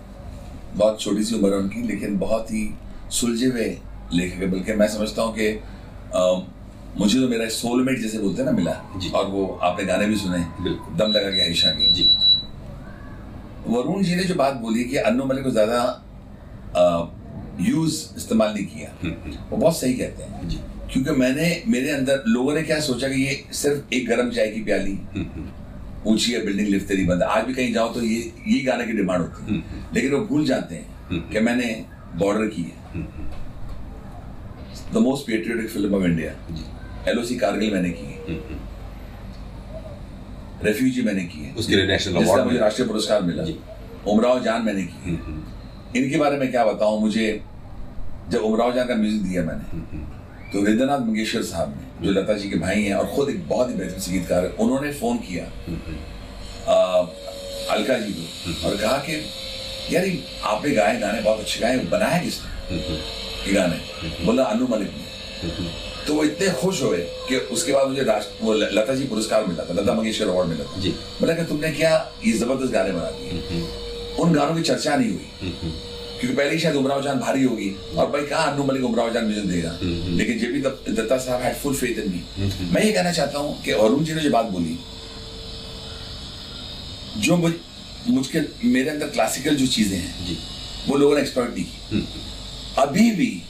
बहुत छोटी सी उम्र उनकी लेकिन बहुत ही सुलझे हुए लेखक है। बल्कि मैं समझता हूँ कि मुझे तो मेरा सोलमेट जैसे बोलते हैं ना मिला। जी। और वो आपने गाने भी सुने। दम लगा के आयशा के। जी। वरुण जी ने जो बात बोली कि अन्नू मलिक को ज़्यादा यूज़ इस्तेमाल नहीं किया वो बहुत सही कहते हैं। क्योंकि मैंने मेरे अंदर लोगों ने क्या सोचा कि ये सिर्फ़ एक गर्म चाय की प्याली ऊँची है बिल्डिंग लिफ्ट तेरी बंद। आज भी कहीं जाओ तो ये ये गाने की डिमांड होती है। लेकिन वो भूल जाते हैं कि मैंने बॉर्डर की है। The most patriotic film of India LOC Kargil मैंने की है। रेफ्यूजी मैंने की है। उसके लिए नेशनल अवार्ड मुझे राष्ट्रीय पुरस्कार मिला। उमराव जान मैंने की है। इनके बारे में क्या बताऊँ मुझे जब उमराव जान का म्यूज़िक दिया मैंने तो हृदयनाथ मंगेशकर साहब ने जो लता जी के भाई हैं और खुद एक बहुत ही बेहतरीन संगीतकार है उन्होंने फ़ोन किया। आ, अलका जी को और कहा कि यार आपने गाए गाने बहुत अच्छे गाए बनाया किसने? ये गाने। बोला अनु मलिक ने। तो वो इतने खुश हुए कि उसके बाद मुझे राष्ट्र वो लता जी पुरस्कार मिला था लता मंगेशकर अवार्ड मिला था। जी। बोला कि तुमने क्या ये ज़बरदस्त गाने बना दिए। उन गानों की चर्चा नहीं हुई। क्योंकि पहले ही शायद उमराव जान भारी होगी। और भाई कहा अन्नू मलिक उमराव जान म्यूज़िक देगा। लेकिन जेपी दत्त- दत्ता साहब had full faith in me मैं ये कहना चाहता हूँ कि अरुण जी ने जो बात बोली जो मुझ मुझके मेरे अंदर क्लासिकल जो चीज़ें हैं वो लोगों ने एक्सपर्ट नहीं की। अभी भी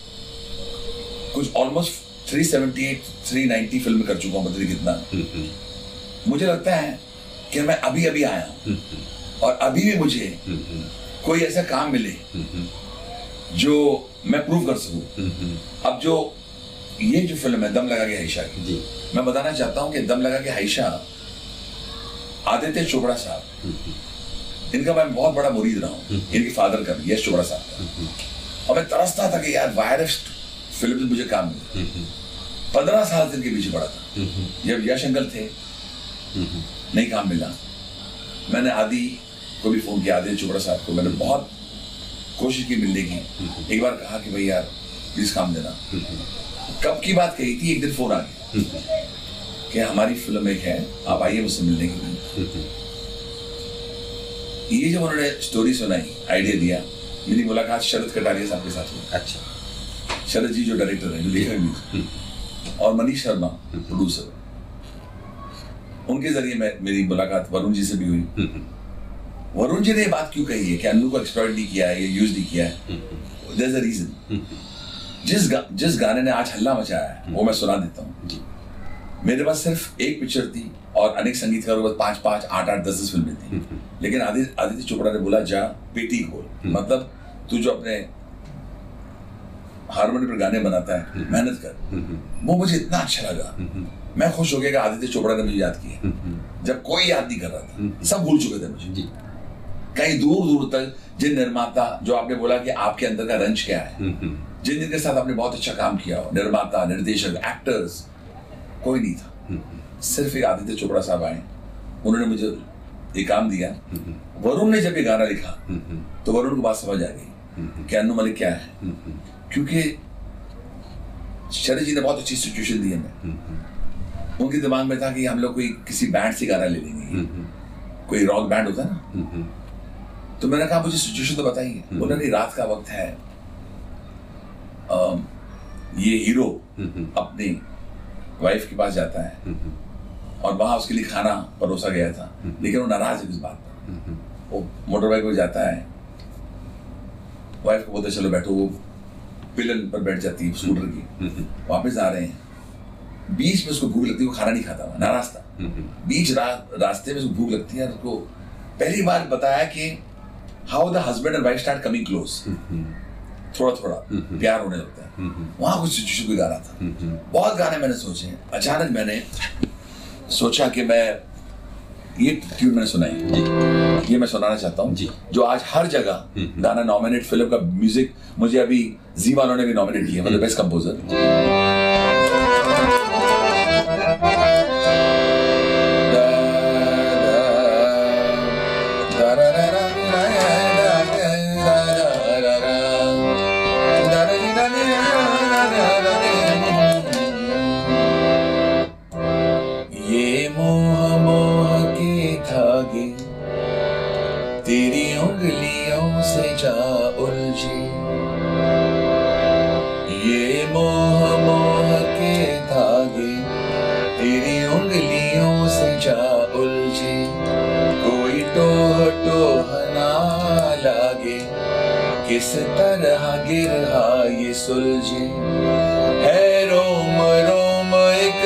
कुछ ऑलमोस्ट 378 390 फ़िल्म कर चुका हूँ पता कितना। मुझे लगता है कि मैं अभी अभी आया हूँ। और अभी भी मुझे कोई ऐसा काम मिले जो मैं प्रूव कर सकूँ। अब जो ये जो फ़िल्म है दम लगा के हाइशा की मैं बताना चाहता हूँ कि दम लगा के हाइशा आदित्य चोपड़ा साहब इनका मैं बहुत बड़ा मुरीद रहा हूँ इनके फादर का भी यश चोपड़ा साहब का। और मैं तरसता था कि यार वायरस फ़िल्म में मुझे काम मिले। पंद्रह साल से इनके पीछे पड़ा था। जब यश अंकल थे। नहीं काम मिला। मैंने आदि को भी फ़ोन किया आदित्य चोपड़ा साहब को। मैंने बहुत कोशिश की मिलने की। एक बार कहा कि भाई यार प्लीज़ काम देना। कब की बात कही थी? एक दिन फ़ोन आ गया। कि हमारी फ़िल्म एक है आप आइए मुझसे मिलने के लिए। ये जब उन्होंने स्टोरी सुनाई आइडिया दिया मेरी मुलाकात शरद कटारिया साहब के साथ हुई। अच्छा। शरद जी जो डायरेक्टर है जो लेखक भी और मनीष शर्मा प्रोड्यूसर उनके ज़रिए मैं मेरी मुलाकात वरुण जी से भी हुई। वरुण जी ने बात क्यों कही है कि अन्नू को एक्सप्लॉइट नहीं किया है या यूज़ नहीं किया है? अ रीजन जिस गा, जिस गाने ने आज हल्ला मचाया है वो मैं सुना देता हूँ। मेरे पास सिर्फ़ एक पिक्चर थी और अनेक संगीतकारों के पास पाँच पाँच आठ आठ दस दस फ़िल्में थी। लेकिन आदित्य आदित्य चोपड़ा ने बोला जा पेटी खोल। मतलब तू जो अपने हारमोनी पर गाने बनाता है मेहनत कर वो मुझे इतना अच्छा लगा मैं खुश हो गया कि आदित्य चोपड़ा ने मुझे याद किया जब कोई याद नहीं कर रहा था सब भूल चुके थे मुझे जी कहीं दूर दूर तक जिन निर्माता जो आपने बोला कि आपके अंदर का रंज क्या है जिन जिनके साथ आपने बहुत अच्छा काम किया हो निर्माता निर्देशक एक्टर्स कोई नहीं था सिर्फ़ एक आदित्य चोपड़ा साहब आए उन्होंने मुझे ये काम दिया वरुण ने जब ये गाना लिखा तो वरुण को बात समझ आ गई कि अनु मलिक क्या है क्योंकि शरद जी ने बहुत अच्छी सिचुएशन दी हमें। उनके दिमाग में था कि हम लोग कोई किसी बैंड से गाना ले लेंगे। कोई रॉक बैंड होता ना? तो मैंने कहा मुझे सिचुएशन तो बताइए। नहीं रात का वक्त है ये हीरो अपनी वाइफ के पास जाता है। और वहाँ उसके लिए खाना परोसा गया था। लेकिन वो नाराज़ है इस बात पर? वो मोटर बाइक पर जाता है। वाइफ को बोलते चलो बैठो। वो पिलन पर बैठ जाती है स्कूटर की। वापस आ रहे हैं। बीच में उसको भूख लगती है वो खाना नहीं खाता हुआ नाराज़ था। बीच रा, रास्ते में उसको भूख लगती है और उसको पहली बार बताया कि how the husband and wife start coming close थोड़ा थोड़ा प्यार होने लगता है। वहाँ कुछ सिचुएशन कोई गाना था। बहुत गाने मैंने सोचे अचानक मैंने सोचा कि मैं ये ट्यून मैंने सुनाई। ये मैं सुनाना चाहता हूँ। जी। जो आज हर जगह गाना नॉमिनेट फ़िल्म का म्यूज़िक मुझे अभी जी वालों ने भी नॉमिनेट किया मतलब बेस्ट कंपोजर किस तरह गिर ये सुलझे। है रोम रोम एक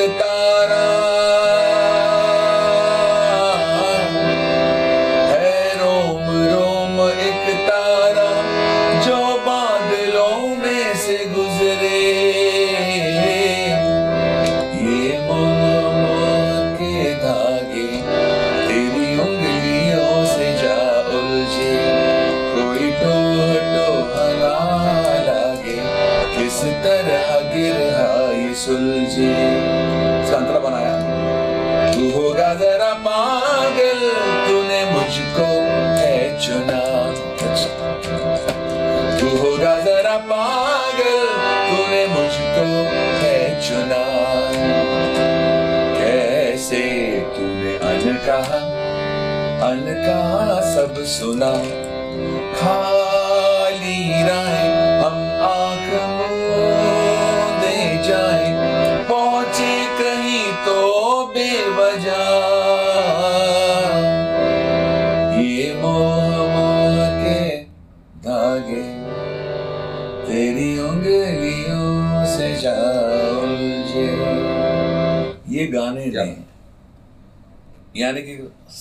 चुना। कैसे तूने अन कहा सब सुना। खाली राय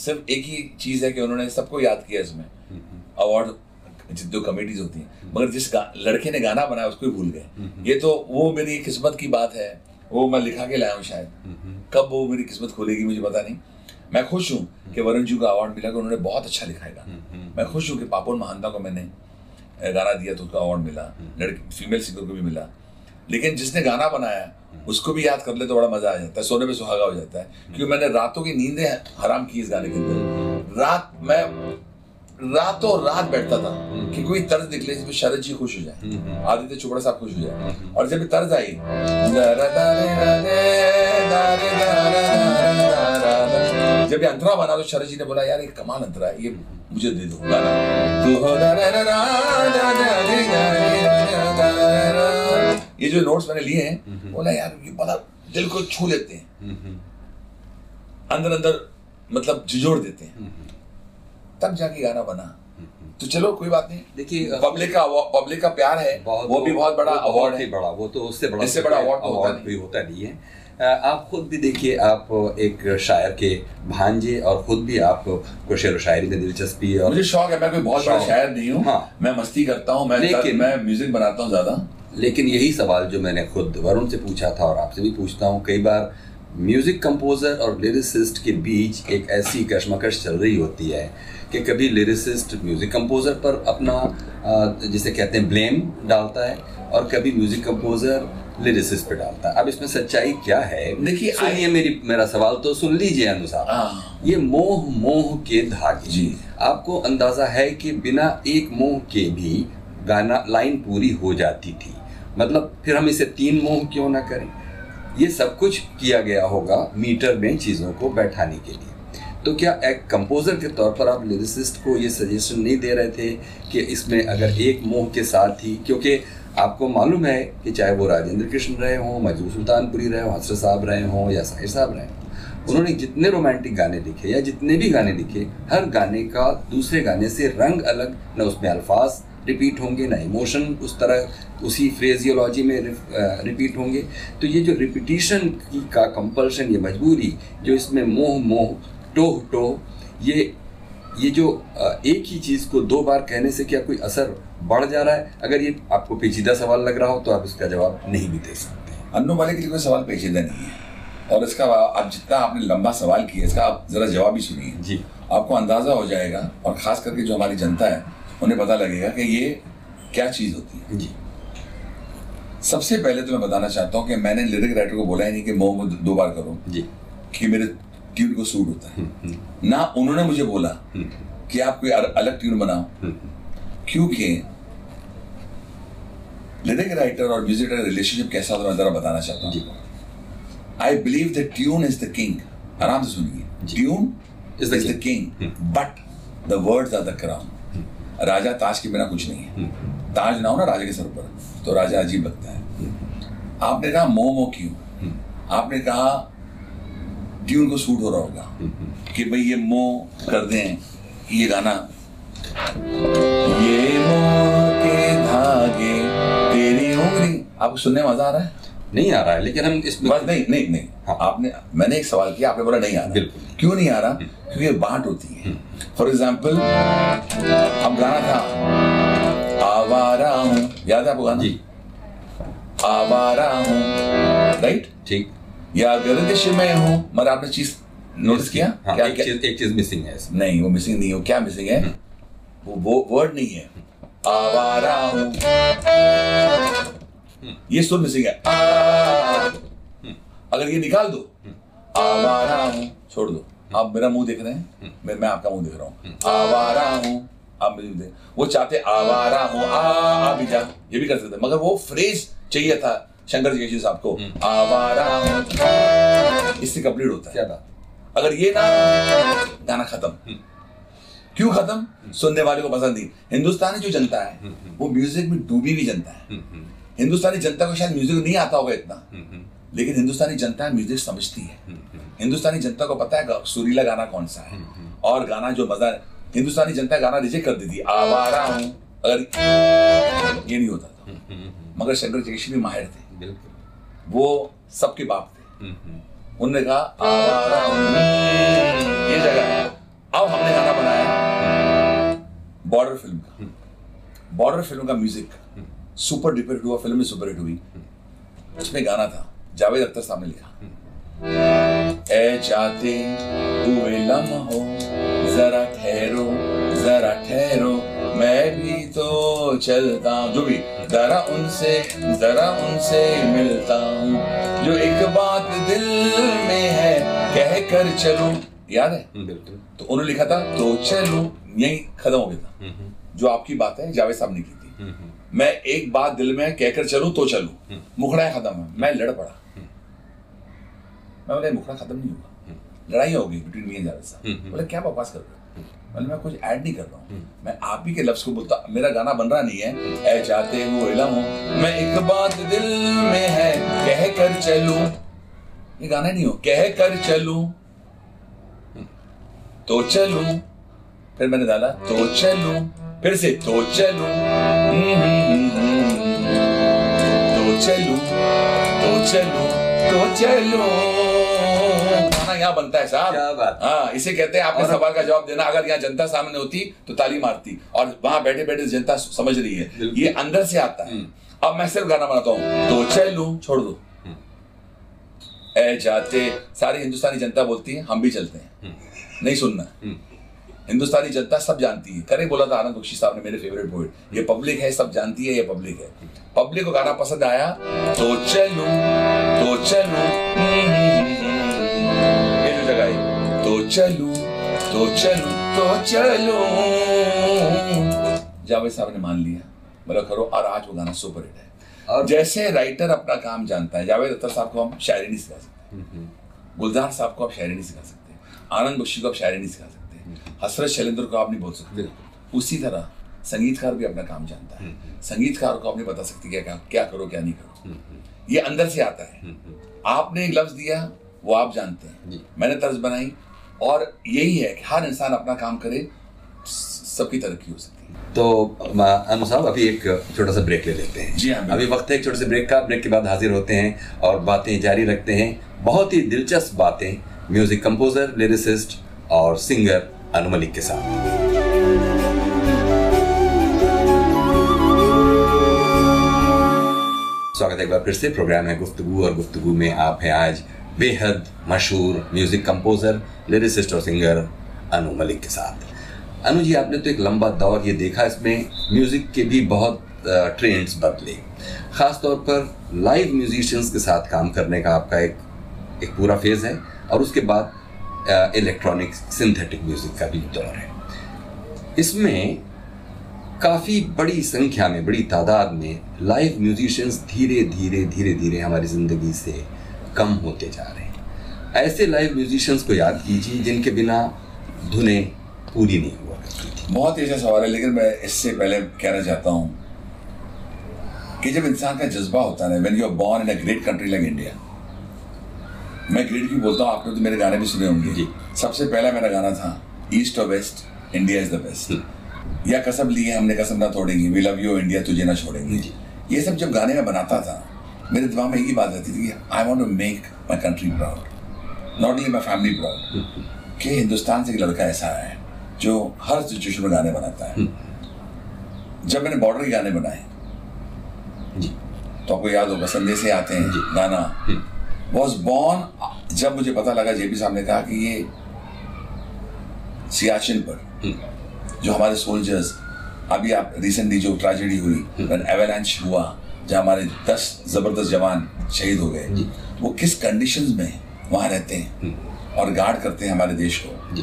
सिर्फ़ एक ही चीज़ है कि उन्होंने सबको याद किया इसमें। अवार्ड जितने कमेटीज होती हैं। मगर जिस लड़के ने गाना बनाया उसको ही भूल गए। ये तो वो मेरी किस्मत की बात है। वो मैं लिखा के लाया हूँ शायद। कब वो मेरी किस्मत खोलेगी मुझे पता नहीं। मैं खुश हूँ कि वरुण जी को अवार्ड मिला कि उन्होंने बहुत अच्छा लिखा है गाना। मैं खुश हूँ कि पापुन महानता को मैंने गाना दिया तो उसको अवार्ड मिला। लड़की फीमेल सिंगर को भी मिला। लेकिन जिसने गाना बनाया उसको भी याद कर ले तो बड़ा मज़ा आ जाता है सोने में सुहागा हो जाता है क्योंकि मैंने रातों की नींदें हराम की इस गाने के अंदर रात मैं रातों रात बैठता था कि कोई तर्ज निकले जिसमें शरद जी खुश हो जाए आदित्य चोपड़ा साहब खुश हो जाए और जब तर्ज आई। जब ये अंतरा बना तो शरद जी ने बोला यार ये कमाल अंतरा है ये मुझे दे दो गाना ये जो नोट्स मैंने लिए हैं बोला यार ये बड़ा दिल को छू लेते हैं। अंदर अंदर मतलब झिझोड़ देते हैं। तब जाके गाना बना। तो चलो कोई बात नहीं। देखिए, पब्लिक का पब्लिक का प्यार है वो भी बहुत बड़ा अवार्ड है बड़ा वो तो उससे बड़ा इससे बड़ा award तो होता नहीं। भी होता नहीं है। आप खुद भी देखिए आप एक शायर के भांजे और खुद भी आपको शेर शायरी में दिलचस्पी और मुझे शौक है मैं कोई बहुत बड़ा शायर नहीं हूँ। हाँ। मैं मस्ती करता हूँ मैं मैं म्यूज़िक बनाता हूँ ज़्यादा। लेकिन यही सवाल जो मैंने खुद वरुण से पूछा था और आपसे भी पूछता हूँ। कई बार म्यूज़िक कंपोजर और लिरिसिस्ट के बीच एक ऐसी कशमकश चल रही होती है कि कभी लिरिसिस्ट म्यूज़िक कंपोजर पर अपना जिसे कहते हैं ब्लेम डालता है और कभी म्यूज़िक कंपोजर लिरिसिस्ट पे डालता है। अब इसमें सच्चाई क्या है? देखिए, सुनिए मेरी मेरा सवाल तो सुन लीजिए अनुसार हाँ। ये मोह मोह के धागे। जी। आपको अंदाज़ा है कि बिना एक मोह के भी गाना लाइन पूरी हो जाती थी। मतलब फिर हम इसे तीन मोह क्यों ना करें? ये सब कुछ किया गया होगा मीटर में चीज़ों को बैठाने के लिए। तो क्या एक कंपोजर के तौर पर आप लिरिसिस्ट को ये सजेशन नहीं दे रहे थे कि इसमें अगर एक मोह के साथ ही, क्योंकि आपको मालूम है कि चाहे वो राजेंद्र कृष्ण रहे हों, मजदूर सुल्तानपुरी रहे हों हसरत साहब रहे हों या साहिर साहब रहे हों, उन्होंने जितने रोमांटिक गाने लिखे या जितने भी गाने लिखे, हर गाने का दूसरे गाने से रंग अलग, न उसमें अल्फाज रिपीट होंगे ना इमोशन उस तरह उसी फ्रेजियोलॉजी में रिपीट होंगे। तो ये जो रिपीटिशन की का कंपल्शन ये मजबूरी जो इसमें मोह मोह टोह टोह ये ये जो एक ही चीज़ को दो बार कहने से क्या कोई असर बढ़ जा रहा है? अगर ये आपको पेचीदा सवाल लग रहा हो तो आप इसका जवाब नहीं भी दे सकते। अन्नू वाले के लिए कोई सवाल पेचीदा नहीं है। और इसका आप जितना आपने लंबा सवाल किया इसका आप जरा जवाब भी सुनिए। जी। आपको अंदाज़ा हो जाएगा और खास करके जो हमारी जनता है उन्हें पता लगेगा कि ये क्या चीज़ होती है। जी। सबसे पहले तो मैं बताना चाहता हूँ कि मैंने लिरिक राइटर को बोला ही नहीं कि मोह में दो बार करो जी। कि मेरे ट्यून को सूट होता है। ना उन्होंने मुझे बोला कि आप कोई अलग ट्यून बनाओ। क्योंकि लिरिक राइटर और म्यूज़िक रिलेशनशिप कैसा होता है जरा बताना चाहता हूँ। I believe the tune is the king आराम से सुनिए। Tune is the king but the words are the crown राजा ताज के बिना कुछ नहीं है। ताज ना हो ना राजा के सर पर। तो राजा अजीब लगता है। आपने कहा मोह मोह क्यों? आपने कहा ट्यून को सूट हो रहा होगा कि भाई ये मोह कर दें ये गाना। ये मोह के धागे तेरी उंगली। आपको सुनने में मज़ा आ रहा है? नहीं आ रहा है लेकिन हम इसमें बस नहीं नहीं नहीं। हाँ। आपने मैंने एक सवाल किया आपने बोला नहीं आ रहा। बिल्कुल। क्यों नहीं आ रहा? क्योंकि बांट होती है। फॉर एग्ज़ाम्पल अब गाना था आवारा हूँ याद है आपको गाना? जी। आवारा हूँ राइट ठीक। या गर्दिश में हूँ मगर आपने चीज़ नोटिस किया? हाँ क्या एक क्या चीज़ एक चीज़ मिसिंग है नहीं वो मिसिंग नहीं हो क्या मिसिंग है? वो वो वर्ड नहीं है। आवारा हूँ ये सुर मिसिंग है। अगर ये निकाल दो। आवारा हूँ। छोड़ दो। आप मेरा मुँह देख रहे हैं। मैं मैं आपका मुँह देख रहा हूँ। आवारा हूँ। आप मुझे देख वो चाहते आवारा हूँ। आ आ भी जा। ये भी कर सकते मगर वो फ्रेज चाहिए था शंकर जयशी साहब को आवारा हूँ। इससे कंप्लीट होता है। क्या बात अगर ये ना गाना खत्म। क्यों खत्म? सुनने वाले को पसंद नहीं। हिंदुस्तानी जो जनता है वो म्यूज़िक में डूबी हुई जनता है। हिंदुस्तानी जनता को शायद म्यूज़िक नहीं आता होगा इतना। लेकिन हिंदुस्तानी जनता म्यूज़िक समझती है। हिंदुस्तानी जनता को पता है सुरीला गाना कौन सा है। और गाना जो मज़ा हिंदुस्तानी जनता गाना रिजेक्ट कर देती आवारा हूँ अगर ये नहीं होता था मगर शंकर जयशी भी माहिर थे। वो सबके बाप थे। उन्होंने कहा आवारा हूँ ये जगह है। अब हमने गाना बनाया। बॉर्डर फ़िल्म का। बॉर्डर फ़िल्म का म्यूज़िक सुपर डुपर हिट हुआ फ़िल्म में सुपर हिट हुई। उसमें गाना था जावेद अख्तर साहब ने लिखा। ए जाते हुए लम्हो जरा ठहरो जरा ठहरो मैं भी तो चलता जो भी जरा उनसे जरा उनसे मिलता हूँ। जो एक बात दिल में है कह कर चलूँ। याद है? बिल्कुल। तो उन्होंने लिखा था तो चलूँ यही खत्म हो गया था। जो आपकी बात है जावेद साहब ने की थी। मैं एक बात दिल में कहकर चलूँ तो चलूँ। मुखड़ा खत्म है। मैं लड़ पड़ा। मैं बोले मुखड़ा खत्म नहीं हुआ। लड़ाई होगी बिटवीन मी एंड जावेद साहब बोले क्या बकवास कर रहे हो? बोले मैं कुछ ऐड नहीं कर रहा हूँ। मैं आप ही के लफ्ज को बोलता मेरा गाना बन रहा नहीं है। ऐ जाते हुए इलम हूँ। मैं एक बात दिल में है कह कर चलूँ। ये गाना नहीं हो। कह कर चलूँ तो चलूँ। फिर मैंने डाला तो चलूँ। फिर से तो चलूँ। तो चलूँ तो चलूँ तो चलूँ गाना यहाँ बनता है साहब हाँ इसे कहते हैं आपने सवाल का जवाब देना अगर यहाँ जनता सामने होती तो ताली मारती और वहाँ बैठे बैठे जनता समझ रही है ये अंदर से आता है अब मैं सिर्फ़ गाना बनाता हूँ तो चलूँ छोड़ दो ए जाते सारी हिंदुस्तानी जनता बोलती है हम भी चलते हैं नहीं सुनना हिंदुस्तानी जनता सब जानती है। करे बोला था आनंद बख्शी साहब ने मेरे फेवरेट पोइट ये पब्लिक है सब जानती है ये पब्लिक है। पब्लिक को गाना पसंद आया तो चलूँ तो चलूँ। ये जो जगह है तो चलूँ तो चलूँ तो चलूँ। जावेद साहब ने मान लिया। बोला करो और आज वो गाना सुपर हिट है। और- जैसे राइटर अपना काम जानता है जावेद अख्तर साहब को हम शायरी नहीं सिखा सकते। गुलजार साहब को आप शायरी नहीं सिखा सकते। आनंद बख्शी को आप शायरी नहीं सिखा सकते हसरत शैलेंद्र को आप नहीं बोल सकते। उसी तरह संगीतकार भी अपना काम जानता है। संगीतकार को आप नहीं बता सकते क्या क्या क्या करो क्या नहीं करो। ये अंदर से आता है। आपने एक लफ्ज दिया वो आप जानते हैं। मैंने तर्ज बनाई और यही है कि हर इंसान अपना काम करे सबकी तरक्की हो सकती है। तो अनु साहब अभी एक छोटा सा ब्रेक ले लेते हैं। जी हाँ, अभी वक्त है एक छोटे से ब्रेक का। ब्रेक के बाद हाजिर होते हैं और बातें जारी रखते हैं। बहुत ही दिलचस्प बातें। म्यूज़िक कंपोजर लिरिसिस्ट और सिंगर। अनु मलिक के साथ स्वागत है एक बार फिर से प्रोग्राम है गुफ्तगू और गुफ्तगू में आप हैं आज बेहद मशहूर म्यूज़िक कंपोजर लिरिसिस्ट और सिंगर अनु मलिक के साथ अनु जी आपने तो एक लंबा दौर ये देखा इसमें म्यूज़िक के भी बहुत ट्रेंड्स बदले खास तौर पर लाइव म्यूजिशियंस के साथ काम करने का आपका एक एक पूरा फ़ेज़ है और उसके बाद इलेक्ट्रॉनिक सिंथेटिक म्यूज़िक का भी दौर है। इसमें काफ़ी बड़ी संख्या में, बड़ी तादाद में लाइव म्यूजिशियंस धीरे धीरे धीरे धीरे हमारी ज़िंदगी से कम होते जा रहे हैं। ऐसे लाइव म्यूजिशियंस को याद कीजिए जिनके बिना धुने पूरी नहीं हुआ करती थी। बहुत ही अच्छा सवाल है, लेकिन मैं इससे पहले कहना चाहता हूँ कि जब इंसान का जज्बा होता है when you are born in a great country like India मैं क्यों बोलता हूँ आपने तो मेरे गाने भी सुने होंगे। जी। सबसे पहला मेरा गाना था ईस्ट और west India is the best या कसम ली है हमने कसम ना तोड़ेंगे। वी लव यू इंडिया तुझे ना छोड़ेंगे। ये सब जब गाने में बनाता था मेरे दिमाग में एक ही बात रहती थी कि I want to make my country proud not only my family proud कि हिंदुस्तान से एक लड़का ऐसा है जो हर सिचुएशन में गाने बनाता है। जब मैंने बॉर्डर के गाने बनाए तो आपको याद होगा संदेश आते हैं गाना। वॉज़ बॉर्न जब मुझे पता लगा जेपी साहब ने कहा कि ये सियाचिन पर जो हमारे सोल्जर्स अभी आप रिसेंटली जो ट्रेजेडी हुई एवेलांच हुआ जहाँ हमारे दस ज़बरदस्त जवान शहीद हो गए वो किस कंडीशंस में वहाँ रहते हैं और गार्ड करते हैं हमारे देश को?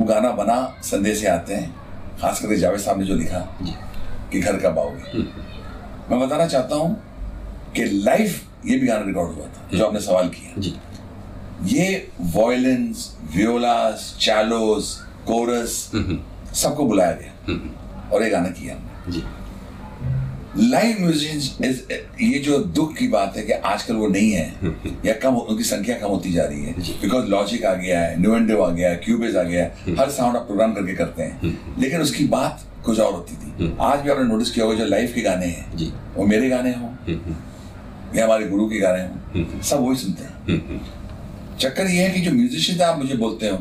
वो गाना बना संदेश से आते हैं खास करके जावेद साहब ने जो लिखा कि घर कब आओगे? मैं बताना चाहता हूँ कि लाइव ये भी गाना रिकॉर्ड हुआ था जो आपने सवाल किया। जी। ये वॉयलेंस वियोलास चैलोस कोरस सबको बुलाया गया। और ये गाना किया हमने। लाइव इज़ ये जो दुख की बात है कि आजकल वो नहीं है या कम उनकी संख्या कम होती जा रही है बिकॉज़ लॉजिक आ गया है न्यूएंडो आ गया है क्यूबेज आ गया है हर साउंड आप प्रोग्राम करके करते हैं। लेकिन उसकी बात कुछ और होती थी। आज भी आपने नोटिस किया होगा जो लाइव के गाने हैं वो मेरे गाने हों। या हमारे गुरु के गाने हों। सब वही सुनते हैं। चक्कर ये है कि जो म्यूजिशियन आप मुझे बोलते हो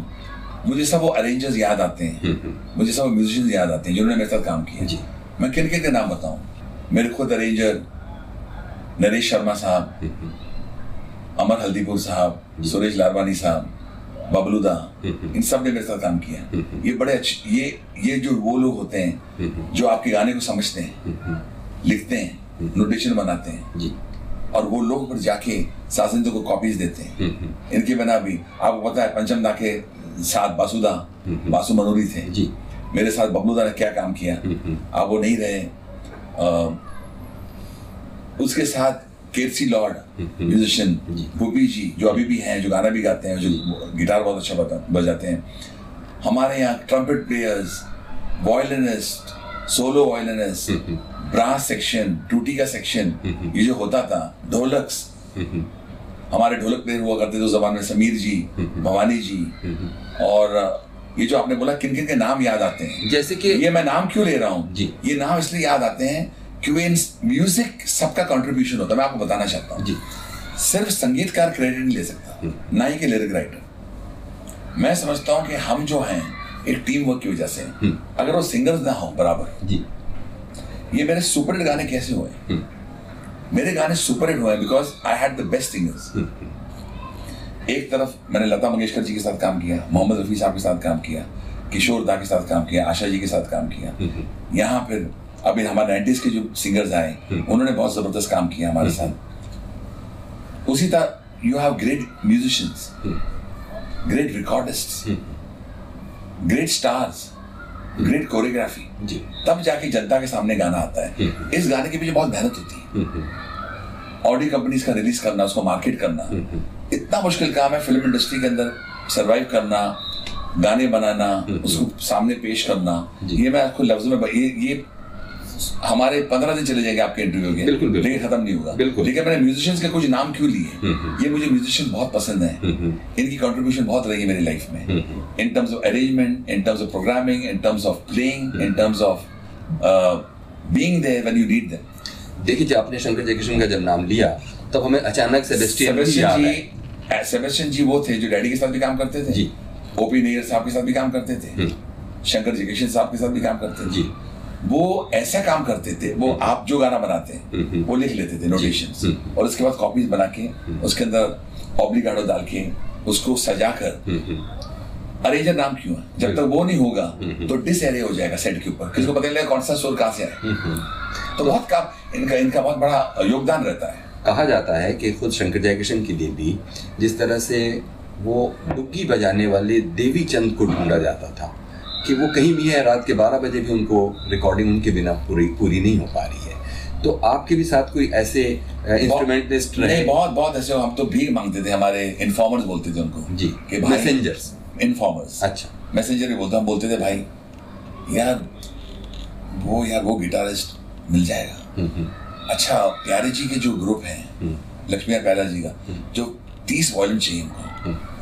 मुझे सब वो अरेंजर्स याद आते हैं। मुझे सब वो म्यूजिशियंस याद आते हैं जिन्होंने मेरे साथ काम किया जी। मैं किन किन के नाम बताऊँ? मेरे खुद अरेंजर नरेश शर्मा साहब अमर हल्दीपुर साहब सुरेश लारवानी साहब बबलूदा इन सबने मेरे साथ काम किया ये बड़े अच्छे ये ये जो वो लोग होते हैं जो आपके गाने को समझते हैं लिखते हैं नोटेशन बनाते हैं। जी। और वो लोग पर जाके शासनों को कॉपीज देते हैं। इनके बिना भी आपको पता है पंचम दा के साथ बासुदा बासु मनोरी थे। जी। मेरे साथ बबलूदा ने क्या काम किया? आप वो नहीं रहे। अ, उसके साथ केरसी लॉर्ड म्यूजिशियन भूपी जी। जो अभी भी हैं जो गाना भी गाते हैं जो गिटार बहुत अच्छा बजाते हैं। हमारे यहाँ trumpet players violinist solo violinist brass section टूटी का सेक्शन ये जो होता था ढोलक्स। हमारे ढोलक प्लेयर हुआ करते थे उस जमाने में समीर जी भवानी जी। और ये जो आपने बोला किन किन के नाम याद आते हैं? जैसे कि ये मैं नाम क्यों ले रहा हूँ? ये नाम इसलिए याद आते हैं क्योंकि इन म्यूज़िक सबका कंट्रीब्यूशन होता है। मैं आपको बताना चाहता हूँ। जी। सिर्फ़ संगीतकार क्रेडिट नहीं ले सकता ना ही कि लिरिक राइटर मैं समझता हूँ कि हम जो हैं एक टीम वर्क की वजह से अगर वो सिंगर्स ना हो बराबर। जी। ये मेरे सुपर हिट गाने कैसे हुए? मेरे गाने सुपर हिट हुए because I had the best singers एक तरफ़ मैंने लता मंगेशकर जी के साथ काम किया मोहम्मद रफी साहब के साथ काम किया किशोर दा के साथ काम किया आशा जी के साथ काम किया। यहाँ फिर अभी हमारे नाइन्टीज के जो सिंगर्स आए उन्होंने बहुत ज़बरदस्त काम किया हमारे साथ। उसी तरह you have great musicians great recordist great stars great choreography. जी। तब जाके जनता के सामने गाना आता है। इस गाने के पीछे बहुत मेहनत होती है। ऑडियो कंपनीज़ का रिलीज़ करना उसको मार्केट करना। इतना मुश्किल काम है फ़िल्म इंडस्ट्री के अंदर सरवाइव करना गाने बनाना उसको सामने पेश करना। ये मैं आपको लफ्ज में ये ये हमारे पंद्रह दिन चले जाएँगे आपके इंटरव्यू के। बिल्कुल, बिल्कुल। लेकिन खत्म नहीं होगा। लेकिन मैंने म्यूजिशियंस के कुछ नाम क्यों लिए? ये मुझे म्यूजिशियन बहुत पसंद है। इनकी कंट्रीब्यूशन बहुत रही है मेरी लाइफ में। In terms of arrangement in terms of programming in terms of playing in terms of being there when you need them देखिए जब आपने शंकर जयकिशन का जब नाम लिया तब हमें अचानक सेबेस्टियन आए जी सेबेस्टियन जी वो थे जो डैडी के साथ भी काम करते थे। जी। ओपी नैयर साहब के साथ भी काम करते थे। शंकर जयकिशन साहब के साथ भी काम करते थे। जी। वो ऐसा काम करते थे वो आप जो गाना बनाते हैं वो लिख लेते थे नोटेशन और उसके बाद कॉपीज बना के उसके अंदर ऑब्लिगाडो डाल के उसको सजा कर अरेंजर नाम क्यों है? जब तक वो नहीं होगा तो डिस एरे हो जाएगा सेट के ऊपर। किसको पता नहीं लगेगा कौन सा सुर कहाँ से आया? तो बहुत काम इनका इनका बहुत बड़ा योगदान रहता है। कहा जाता है कि खुद शंकर जयकिशन के लिए भी जिस तरह से वो डुग्गी बजाने वाले देवी चंद को ढूंढा जाता था कि वो कहीं भी है रात के 12 बजे भी उनको रिकॉर्डिंग उनके बिना पूरी पूरी नहीं हो पा रही है। तो आपके भी साथ कोई ऐसे इंस्ट्रूमेंटलिस्ट नहीं बहुत बहुत ऐसे हम तो भीख मांगते थे हमारे इन्फॉर्मर्स बोलते थे उनको। जी कि मैसेंजर्स इन्फॉर्मर्स अच्छा। मैसेंजर भी बोलते हम बोलते थे भाई यार वो यार वो गिटारिस्ट मिल जाएगा। अच्छा प्यारे जी के जो ग्रुप हैं लक्ष्मी प्यारा जी का जो तीस वॉल्यूम चाहिए उनको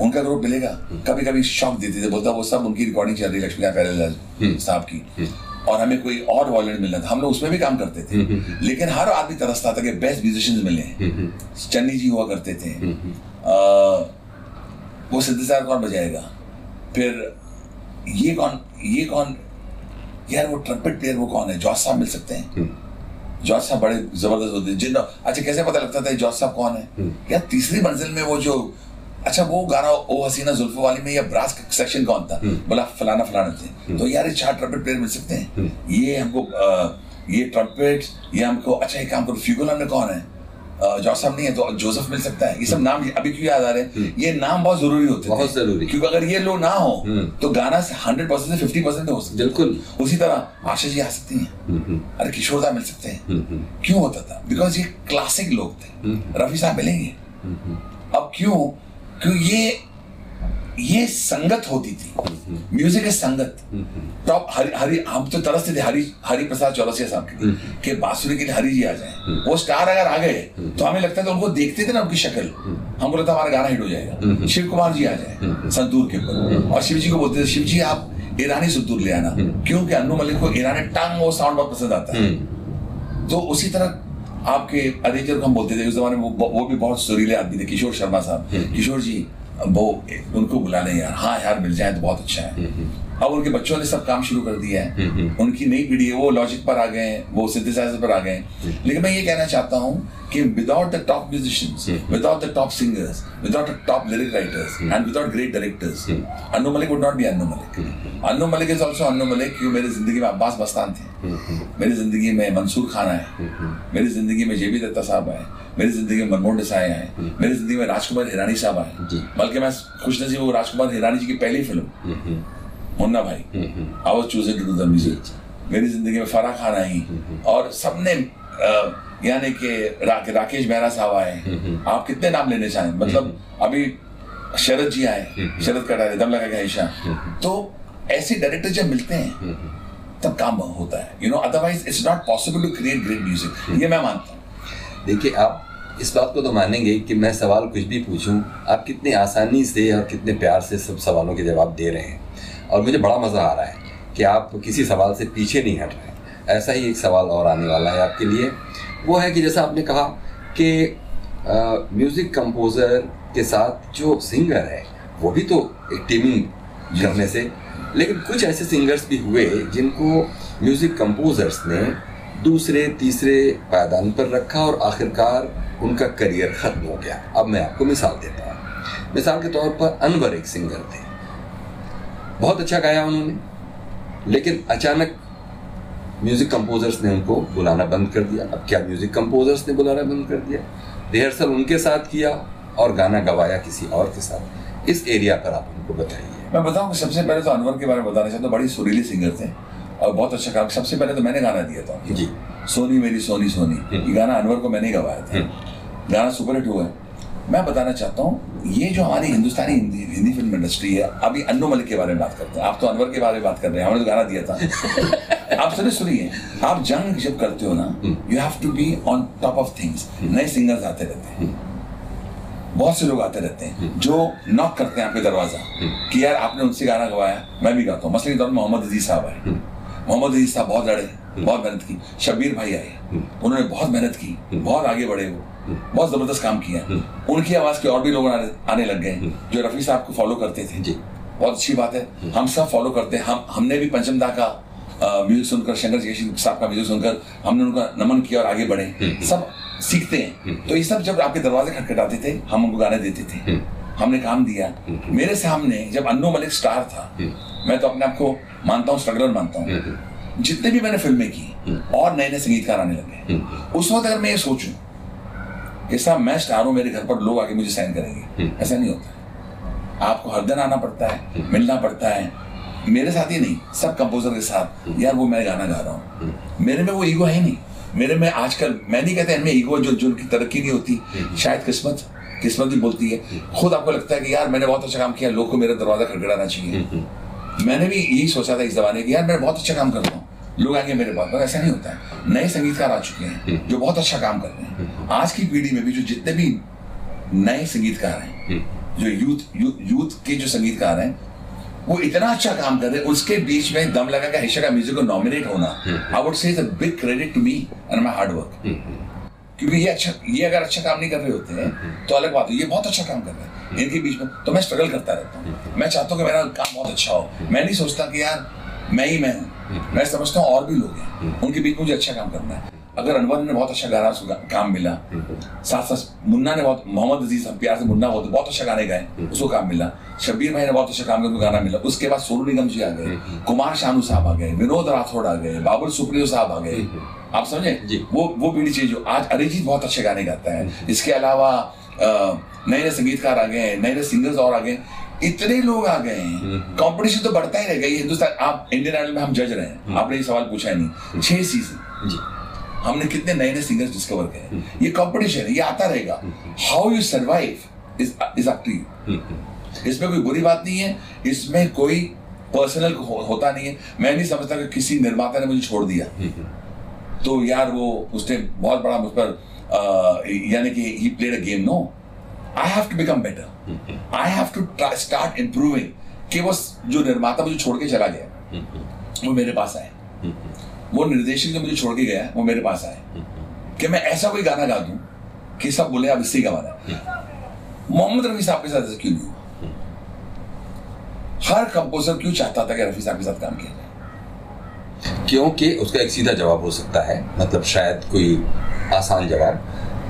उनका ग्रुप मिलेगा। कभी कभी शौक देते थे बोलता वो सब उनकी रिकॉर्डिंग चल रही लक्ष्मीकांत साहब की। और हमें कोई और वॉलेट मिलना था। हम लोग उसमें भी काम करते थे। लेकिन हर आदमी तरसता था कि बेस्ट म्यूजिशियंस मिले चन्नी जी हुआ करते थे। आ, वो सिद्धेश्वर कौन बजाएगा? फिर ये कौन ये कौन यार वो ट्रम्पेट प्लेयर वो कौन है? जॉर्ज साहब मिल सकते हैं। जॉर्ज साहब बड़े ज़बरदस्त होते हैं। जिन अच्छा कैसे पता लगता था जॉर्ज साहब कौन है? यार तीसरी मंजिल में वो जो अच्छा वो गाना ओ हसीना जुल्फों वाली में या ब्रास सेक्शन कौन था? बोला फलाना फलाना थे। तो यार ये चार ट्रम्पेट प्लेयर मिल सकते हैं। ये हमको ये ट्रम्पेट ये हमको अच्छा एक काम करो फ्यूगोला में कौन है? साहब नहीं है तो जोसेफ मिल सकता है। ये सब नाम अभी क्यों याद आ रहे हैं? ये नाम बहुत ज़रूरी होते थे। बहुत ज़रूरी। क्योंकि अगर ये लोग ना हो तो गाना से हंड्रेड परसेंट से फिफ्टी परसेंट हो सकता है। बिल्कुल। उसी तरह आशा जी आ सकती हैं। अरे किशोरदा मिल सकते हैं। क्यों होता था? बिकॉज़ ये क्लासिक लोग थे। रफी साहब मिलेंगे। अब क्यों क्यों ये ये संगत होती थी। Music is sangat. टॉप हरि हरि हम तो तरसते थे हरि हरि प्रसाद चौरसिया साहब के लिए कि बांसुरी के लिए हरि जी आ जाए। वो स्टार अगर आ गए तो हमें लगता था उनको देखते थे ना उनकी शक्ल। हमको लगता हमारा गाना हिट हो जाएगा। शिव कुमार जी आ जाए संतूर के ऊपर। और शिव जी को बोलते थे शिव जी आप ईरानी संतूर ले आना क्योंकि अनु मलिक को ईरानी टंग वो साउंड बहुत पसंद आता है। तो उसी तरह आपके अरेंजर को हम बोलते थे उस जमाने में वो, वो भी बहुत सुरीले आदमी थे किशोर शर्मा साहब। किशोर जी वो उनको बुला लें यार। हाँ यार मिल जाए तो बहुत अच्छा है। अब उनके बच्चों ने सब काम शुरू कर दिया है। उनकी नई पीढ़ी है वो लॉजिक पर आ गए हैं वो सिंथेसाइजर पर आ गए हैं। लेकिन मैं ये कहना चाहता हूँ कि without the top musicians without the top singers without the top lyric writers and without great directors Anu Malik would not be Anu Malik Anu Malik is also Anu Malik क्यों? मेरी ज़िंदगी में अब्बास बस्तान थे। मेरी ज़िंदगी में मंसूर खान आए। मेरी ज़िंदगी में जेबी दत्ता साहब आए। मेरी ज़िंदगी में मनमोहन देसाई आए। मेरी ज़िंदगी में राजकुमार हिरानी साहब आए। बल्कि मैं खुश नसीब हूँ राजकुमार हिरानी जी की पहली film. Munna Bhai I was chosen to do the music मेरी ज़िंदगी में फराह खान आई। और सबने यानी कि रा, राकेश मेहरा साहब आए। आप कितने नाम लेने चाहें? मतलब अभी शरद जी आए शरद कटारे दम लगा के ईशा। तो ऐसे डायरेक्टर जब मिलते हैं तब काम होता है। You know otherwise it's not possible to create great music ये मैं मानता हूँ। देखिए आप इस बात को तो मानेंगे कि मैं सवाल कुछ भी पूछूँ आप कितनी आसानी से और कितने प्यार से सब सवालों के जवाब दे रहे हैं। और मुझे बड़ा मज़ा आ रहा है कि आप किसी सवाल से पीछे नहीं हट रहे ऐसा ही एक सवाल और आने वाला है आपके लिए। वो है कि जैसा आपने कहा कि म्यूज़िक कंपोज़र के साथ जो सिंगर है, वो भी तो एक टीमिंग करने से। लेकिन कुछ ऐसे सिंगर्स भी हुए जिनको म्यूज़िक कंपोज़र्स ने दूसरे, तीसरे पायदान पर रखा और आखिरकार उनका करियर ख़त्म हो गया। अब मैं आपको मिसाल देता हूँ। मिसाल के तौर पर अनवर एक सिंगर थे। बहुत अच्छा गाया उन्होंने। लेकिन अचानक म्यूज़िक कंपोजर्स ने उनको बुलाना बंद कर दिया। अब क्या म्यूज़िक कंपोजर्स ने बुलाना बंद कर दिया? रिहर्सल उनके साथ किया और गाना गवाया किसी और के साथ। इस एरिया पर आप उनको बताइए। मैं बताऊँ सबसे पहले तो अनवर के बारे में बताना चाहता हूँ। बड़ी सुरीली सिंगर थे और बहुत अच्छा काम सबसे पहले तो मैंने गाना दिया था जी। सोनी मेरी सोनी सोनी। ये गाना अनवर को मैंने गवाया था। गाना सुपरहिट हुआ है। मैं बताना चाहता हूँ ये जो हमारी हिंदुस्तानी हिंदी हिंदी फ़िल्म इंडस्ट्री है अभी अन्नू मलिक के बारे में बात करते हैं। आप तो अनवर के बारे में बात कर रहे हैं हमने तो गाना दिया था। आप सुनिए सुनिए। आप जंग जब करते हो ना you have to be on top of things नए सिंगर्स आते रहते हैं। बहुत से लोग आते रहते हैं जो नॉक करते हैं आपके दरवाज़ा कि यार आपने उनसे गाना गवाया मैं भी गाता हूँ। मसले के में मोहम्मद अज़ीज़ साहब आए। मोहम्मद अज़ीज़ साहब बहुत लड़े बहुत मेहनत की। शब्बीर भाई आए। उन्होंने बहुत मेहनत की बहुत आगे बढ़े वो। बहुत ज़बरदस्त काम किया। उनकी आवाज़ के और भी लोग आने, आने लग गए। जो रफी साहब को फॉलो करते थे। जी। बहुत अच्छी बात है। हम सब फॉलो करते हैं। हम हमने भी पंचमदा का म्यूज़िक सुनकर शंकर जयकिशन साहब का म्यूज़िक सुनकर हमने उनका नमन किया और आगे बढ़े। सब सीखते हैं। तो ये सब जब आपके दरवाजे खटखटाते थे हम उनको गाने देते थे। हमने काम दिया। मेरे सामने जब अन्नू मलिक स्टार था मैं तो अपने आप को मानता हूँ स्ट्रगलर मानता हूँ। जितने भी मैंने फ़िल्में की और नए नए संगीतकार आने लगे उस वक्त अगर मैं ये सोचूं साहब मैं स्टार हूँ मेरे घर पर लोग आके मुझे साइन करेंगे। ऐसा नहीं होता। आपको हर दिन आना पड़ता है मिलना पड़ता है। मेरे साथ ही नहीं सब कंपोजर के साथ। यार वो मैं गाना गा रहा हूँ। मेरे में वो ईगो है ही नहीं। मेरे में आजकल मैं नहीं कहता इनमें ईगो जो जो उनकी तरक्की नहीं होती। शायद किस्मत किस्मत भी बोलती है। खुद आपको लगता है कि यार मैंने बहुत अच्छा काम किया लोग को मेरा दरवाज़ा खड़खड़ाना चाहिए। मैंने भी यही सोचा था इस जमाने की यार मैं बहुत अच्छा काम कर रहा हूँ। लोग आगे मेरे पास। पर ऐसा नहीं होता है। नए संगीतकार आ चुके हैं जो बहुत अच्छा काम कर रहे हैं आज की पीढ़ी में भी जो जितने भी नए संगीतकार हैं जो यूथ यू, यूथ के जो संगीतकार हैं वो इतना अच्छा काम कर रहे हैं उसके बीच में दम लगा के हमेशा का म्यूज़िक को नॉमिनेट होना I would say big credit to me and my hard work क्योंकि ये अच्छा ये अगर अच्छा काम नहीं कर रहे होते हैं तो अलग बात है। ये बहुत अच्छा काम कर रहे हैं। इनके बीच में तो मैं स्ट्रगल करता रहता हूँ। मैं चाहता हूँ कि मेरा काम बहुत अच्छा हो। मैं नहीं सोचता कि यार मैं ही मैं हूँ। मैं समझता हूँ और भी लोग हैं। उनके बीच मुझे अच्छा काम करना है। अगर अनवर ने बहुत अच्छा गाना काम मिला। साथ साथ मुन्ना ने बहुत मोहम्मद अज़ीज़ हम प्यार से मुन्ना बहुत बहुत अच्छा गाने गाए उसको काम मिला। शब्बीर भाई ने बहुत अच्छा काम किया गाना मिला। उसके बाद सोनू निगम जी आ गए कुमार शानू साहब आ गए विनोद राठौड़ आ गए बाबुल सुप्रियो साहब आ गए। आप समझे? वो वो पीढ़ी चाहिए जो आज अरिजीत बहुत अच्छे गाने गाता है। इसके अलावा नए नए संगीतकार आ गए हैं नए नए सिंगर्स और आ गए। इतने लोग आ गए हैं। कंपटीशन तो बढ़ता ही रहेगा। ये हिंदुस्तान आप इंडियन आइडल में हम जज रहे हैं। आपने ये सवाल पूछा ही नहीं। छह सीज़न हमने कितने नए नए सिंगर्स डिस्कवर किए ये कंपटीशन है। ये आता रहेगा। How you survive is is up to you इसमें कोई बुरी बात नहीं है। इसमें कोई पर्सनल हो, होता नहीं है। मैं नहीं समझता कि किसी निर्माता ने मुझे छोड़ दिया। तो यार वो उसने बहुत बड़ा मुझ पर यानी कि he played a game no I have to become better I have to start improving कि वो जो निर्माता मुझे छोड़ के चला गया, वो मेरे पास आए वो निर्देशक जो मुझे छोड़ के गया, वो मेरे पास आए कि मैं ऐसा कोई गाना गा दूँ कि सब बोले इससे ही। गवाना मोहम्मद रफी साहब के साथ ऐसा क्यों नहीं हर कंपोजर क्यों चाहता था कि रफी साहब के साथ काम किया जाए? क्योंकि उसका एक सीधा जवाब हो सकता है मतलब शायद कोई आसान जवाब।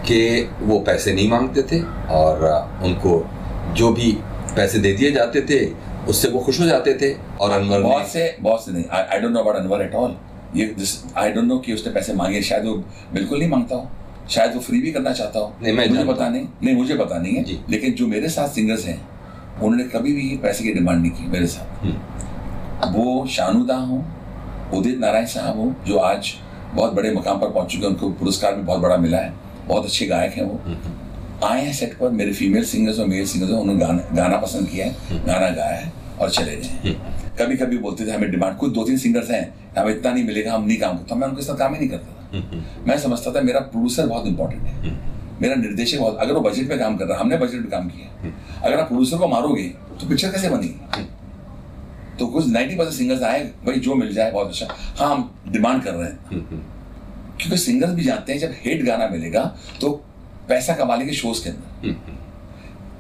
कि वो पैसे नहीं मांगते थे और उनको जो भी पैसे दे दिए जाते थे उससे वो खुश हो जाते थे और अनवर बहुत से बहुत से नहीं। I don't know about Anwar at all ये आई डोंट नो कि उसने पैसे मांगे। शायद वो बिल्कुल नहीं माँगता हो। शायद वो फ्री भी करना चाहता हो। नहीं, मैं मुझे पता नहीं। नहीं मुझे पता नहीं है। जी। लेकिन जो मेरे साथ सिंगर्स हैं उन्होंने कभी भी पैसे की डिमांड नहीं की मेरे साथ। वो शानुदा हो उदित नारायण साहब हो जो आज बहुत बड़े मकाम पर पहुँच चुके हैं उनको पुरस्कार भी बहुत बड़ा मिला है। बहुत अच्छे गायक हैं वो। आए हैं सेट पर मेरे फीमेल सिंगर्स और मेल सिंगर्स उन्होंने गाना गाना पसंद किया है गाना गाया है और चले गए कभी कभी बोलते थे हमें डिमांड कुछ दो तीन सिंगर्स हैं हमें इतना नहीं मिलेगा हम नहीं काम करते। मैं उनके साथ काम ही नहीं करता था। मैं समझता था मेरा प्रोड्यूसर बहुत इंपॉर्टेंट है। मेरा निर्देशक बहुत अगर वो बजट पे काम कर रहा है हमने बजट पे काम किया अगर आप प्रोड्यूसर को मारोगे तो पिक्चर कैसे बनेगी? तो कुछ 90 परसेंट सिंगर्स आए भाई जो मिल जाए बहुत अच्छा। हाँ हम डिमांड कर रहे हैं। क्योंकि सिंगर्स भी जानते हैं जब हिट गाना मिलेगा तो पैसा कमा लेंगे शोज़ के अंदर।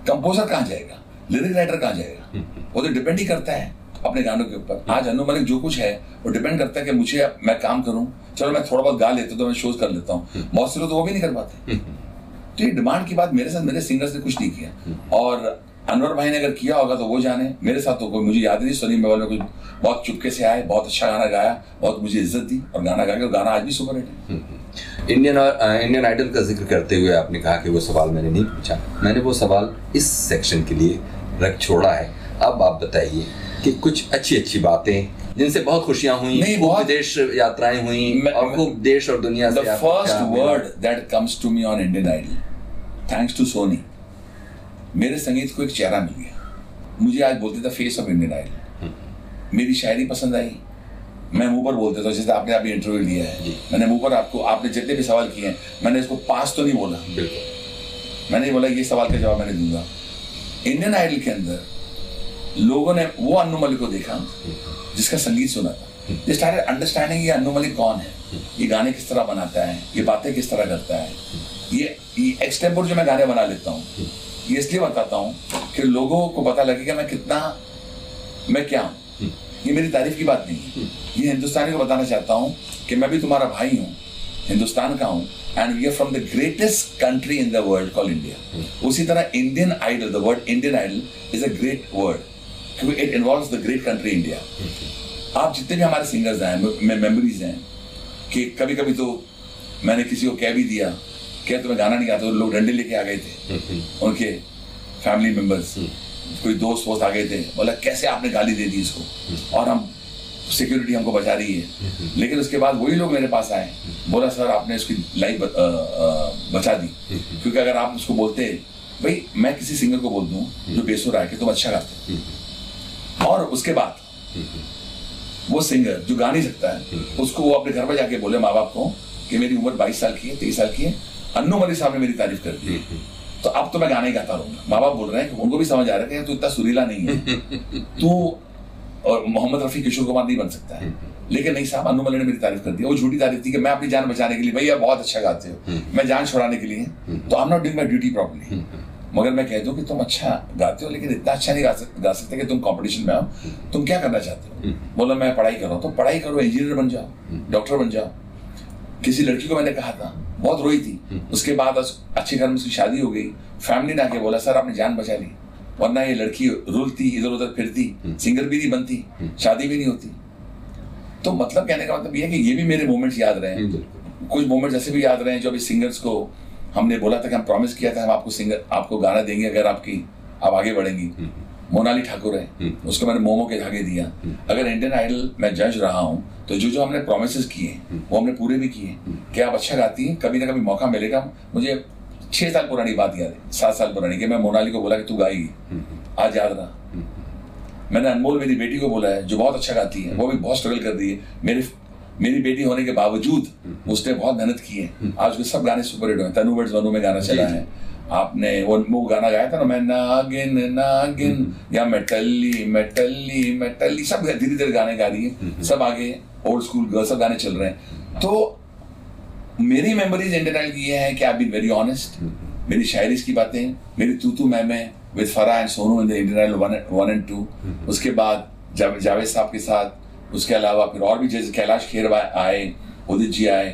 कंपोजर कहाँ जाएगा? लिरिक राइटर कहाँ जाएगा? वो तो डिपेंड ही करता है अपने गानों के ऊपर। आज अनु मलिक जो कुछ है वो डिपेंड करता है कि मुझे मैं काम करूँ। चलो मैं थोड़ा बहुत गा लेता हूँ तो मैं शोज़ कर लेता हूँ। बहुत से लोग तो वो भी नहीं कर पाते। तो ये डिमांड की बात मेरे साथ मेरे सिंगर्स ने कुछ नहीं किया। और अनवर भाई ने अगर किया होगा तो वो जाने। मेरे साथ तो कोई मुझे याद नहीं सोनी मेवाल में कुछ बहुत चुपके से आए बहुत अच्छा गाना गाया बहुत मुझे इज़्ज़त दी और गाना गा के और गाना आज भी सुपर हिट है। इंडियन अ, इंडियन आइडल का ज़िक्र करते हुए आपने कहा कि वो सवाल मैंने नहीं पूछा। मैंने वो सवाल इस सेक्शन के लिए रख छोड़ा है। अब आप बताइए कि कुछ अच्छी अच्छी बातें जिनसे बहुत खुशियाँ हुई नहीं, बहुत- विदेश यात्राएँ हुई मैं- और खूब देश और दुनिया से आपको मिला? word that comes to me on Indian Idol, thanks to Sony, मेरे संगीत को एक चेहरा मिल गया। मुझे आज बोलते थे फेस ऑफ़ इंडियन आइडल मेरी शायरी पसंद आई। मैं मुँह पर बोलते था जैसे आपने अभी इंटरव्यू लिया है। मैंने मुँह पर आपको आपने जितने भी सवाल किए हैं मैंने इसको पास तो नहीं बोला। बिल्कुल। मैंने बोला ये सवाल का जवाब मैंने दूँगा। इंडियन आइडल के अंदर लोगों ने वो अन्नू मलिक को देखा। जिसका संगीत सुना था। दे स्टार्टेड अंडरस्टैंडिंग ये अन्नू मलिक कौन है। ये गाने किस तरह बनाता है? ये बातें किस तरह करता है? ये ये एक्सटेम्पोर जो मैं गाने बना लेता हूँ। ये इसलिए बताता हूँ कि लोगों को पता लगे कि मैं कितना मैं क्या हूँ। ये मेरी तारीफ़ की बात नहीं है। ये हिंदुस्तानी को बताना चाहता हूँ कि मैं भी तुम्हारा भाई हूँ हिंदुस्तान का हूँ and we are from the greatest country in the world call India उसी तरह Indian Idol the word Indian Idol is a great word क्योंकि it involve the great country India आप जितने भी हमारे सिंगर्स हैं मेमोरीज हैं कि कभी कभी तो मैंने किसी को कह भी दिया क्या तुम्हें गाना नहीं आता लोग डंडे लेके आ गए थे। उनके फैमिली मेंबर्स कोई दोस्त वोस्त आ गए थे। बोला, कैसे आपने गाली दे दी इसको? और हम सिक्योरिटी हमको बचा रही है। लेकिन उसके बाद वही लोग मेरे पास आए। बोला, सर, आपने इसकी लाइफ बचा दी। क्योंकि अगर आप उसको बोलते, भाई, मैं किसी सिंगर को बोल दूँ जो बेसुर है कि तुम अच्छा गाते और उसके बाद, वो सिंगर जो गा नहीं सकता है, उसको वो अपने घर पर जाके बोले माँ बाप को कि मेरी उम्र 22 साल की है 23 साल की है। अन्नू मलिक साहब ने मेरी तारीफ़ कर दी। तो अब तो मैं गाने ही गाता रहूँगा। माँ बाप बोल रहे हैं कि उनको भी समझ आ रहा है तू इतना सुरीला नहीं है। तू और मोहम्मद रफी किशोर कुमार नहीं बन सकता है। लेकिन नहीं साहब अनु मल्ले ने मेरी तारीफ़ कर दी। वो झूठी तारीफ़ थी कि मैं अपनी जान बचाने के लिए भैया बहुत अच्छा गाते हो। मैं जान छुड़ाने के लिए तो I am not doing my duty properly मगर मैं कह दूँ कि तुम अच्छा गाते हो लेकिन इतना अच्छा नहीं गा सकते गा सकते कि तुम कंपटीशन में आओ। तुम क्या करना चाहते हो? बोला मैं पढ़ाई कर रहा हूँ। तो पढ़ाई करो इंजीनियर बन जाओ डॉक्टर बन जाओ। किसी लड़की को मैंने कहा था बहुत रोई थी। उसके बाद अच्छे घर में उसकी शादी हो गई। फैमिली ने आके बोला सर आपने जान बचा ली। वरना ये लड़की रुलती इधर उधर फिरती सिंगर भी नहीं बनती शादी भी नहीं होती। तो मतलब कहने का मतलब ये है कि ये भी मेरे मोमेंट्स याद रहे। हैं कुछ मोमेंट्स ऐसे भी याद रहे हैं जो अभी सिंगर्स को हमने बोला था कि हम प्रॉमिस किया था हम आपको सिंगर आपको गाना देंगे अगर आपकी आप आगे बढ़ेंगी। मोनाली ठाकुर है। उसको मैंने मोमो के धागे दिया। अगर इंडियन आइडल मैं जज रहा हूँ तो जो जो हमने प्रोमिस किए वो हमने पूरे भी किए क्या आप अच्छा गाती हैं? कभी ना कभी मौका मिलेगा। मुझे छह साल पुरानी बात याद है सात साल पुरानी कि मैं मोनाली को बोला कि तू गाएगी। आज याद रहा। मैंने अनमोल मेरी बेटी को बोला है जो बहुत अच्छा गाती है वो भी बहुत स्ट्रगल कर रही है। मेरी मेरी बेटी होने के बावजूद उसने बहुत मेहनत की है। आज उसके सब गाने सुपर हिट हुए तनु वर्ड्स वनु में गाना चला है। आपने वो वो गाना गाया था ना मैं नागिन नागिन या मेटल्ली मेटल्ली मेटल्ली सब धीरे धीरे गाने गा रही है। सब आगे ओल्ड स्कूल गर्ल सब गाने चल रहे हैं। तो मेरी मेमोरीज इंडियन आइडल की ये है कि आई बीन वेरी ऑनेस्ट मेरी शायरी की बातें मेरी तू तू मैं मैं with Farah and Sonu in the Indian Idol one and two उसके बाद जाव, जावेद साहब के साथ उसके अलावा फिर और भी जैसे कैलाश खेर आए उदित जी आए।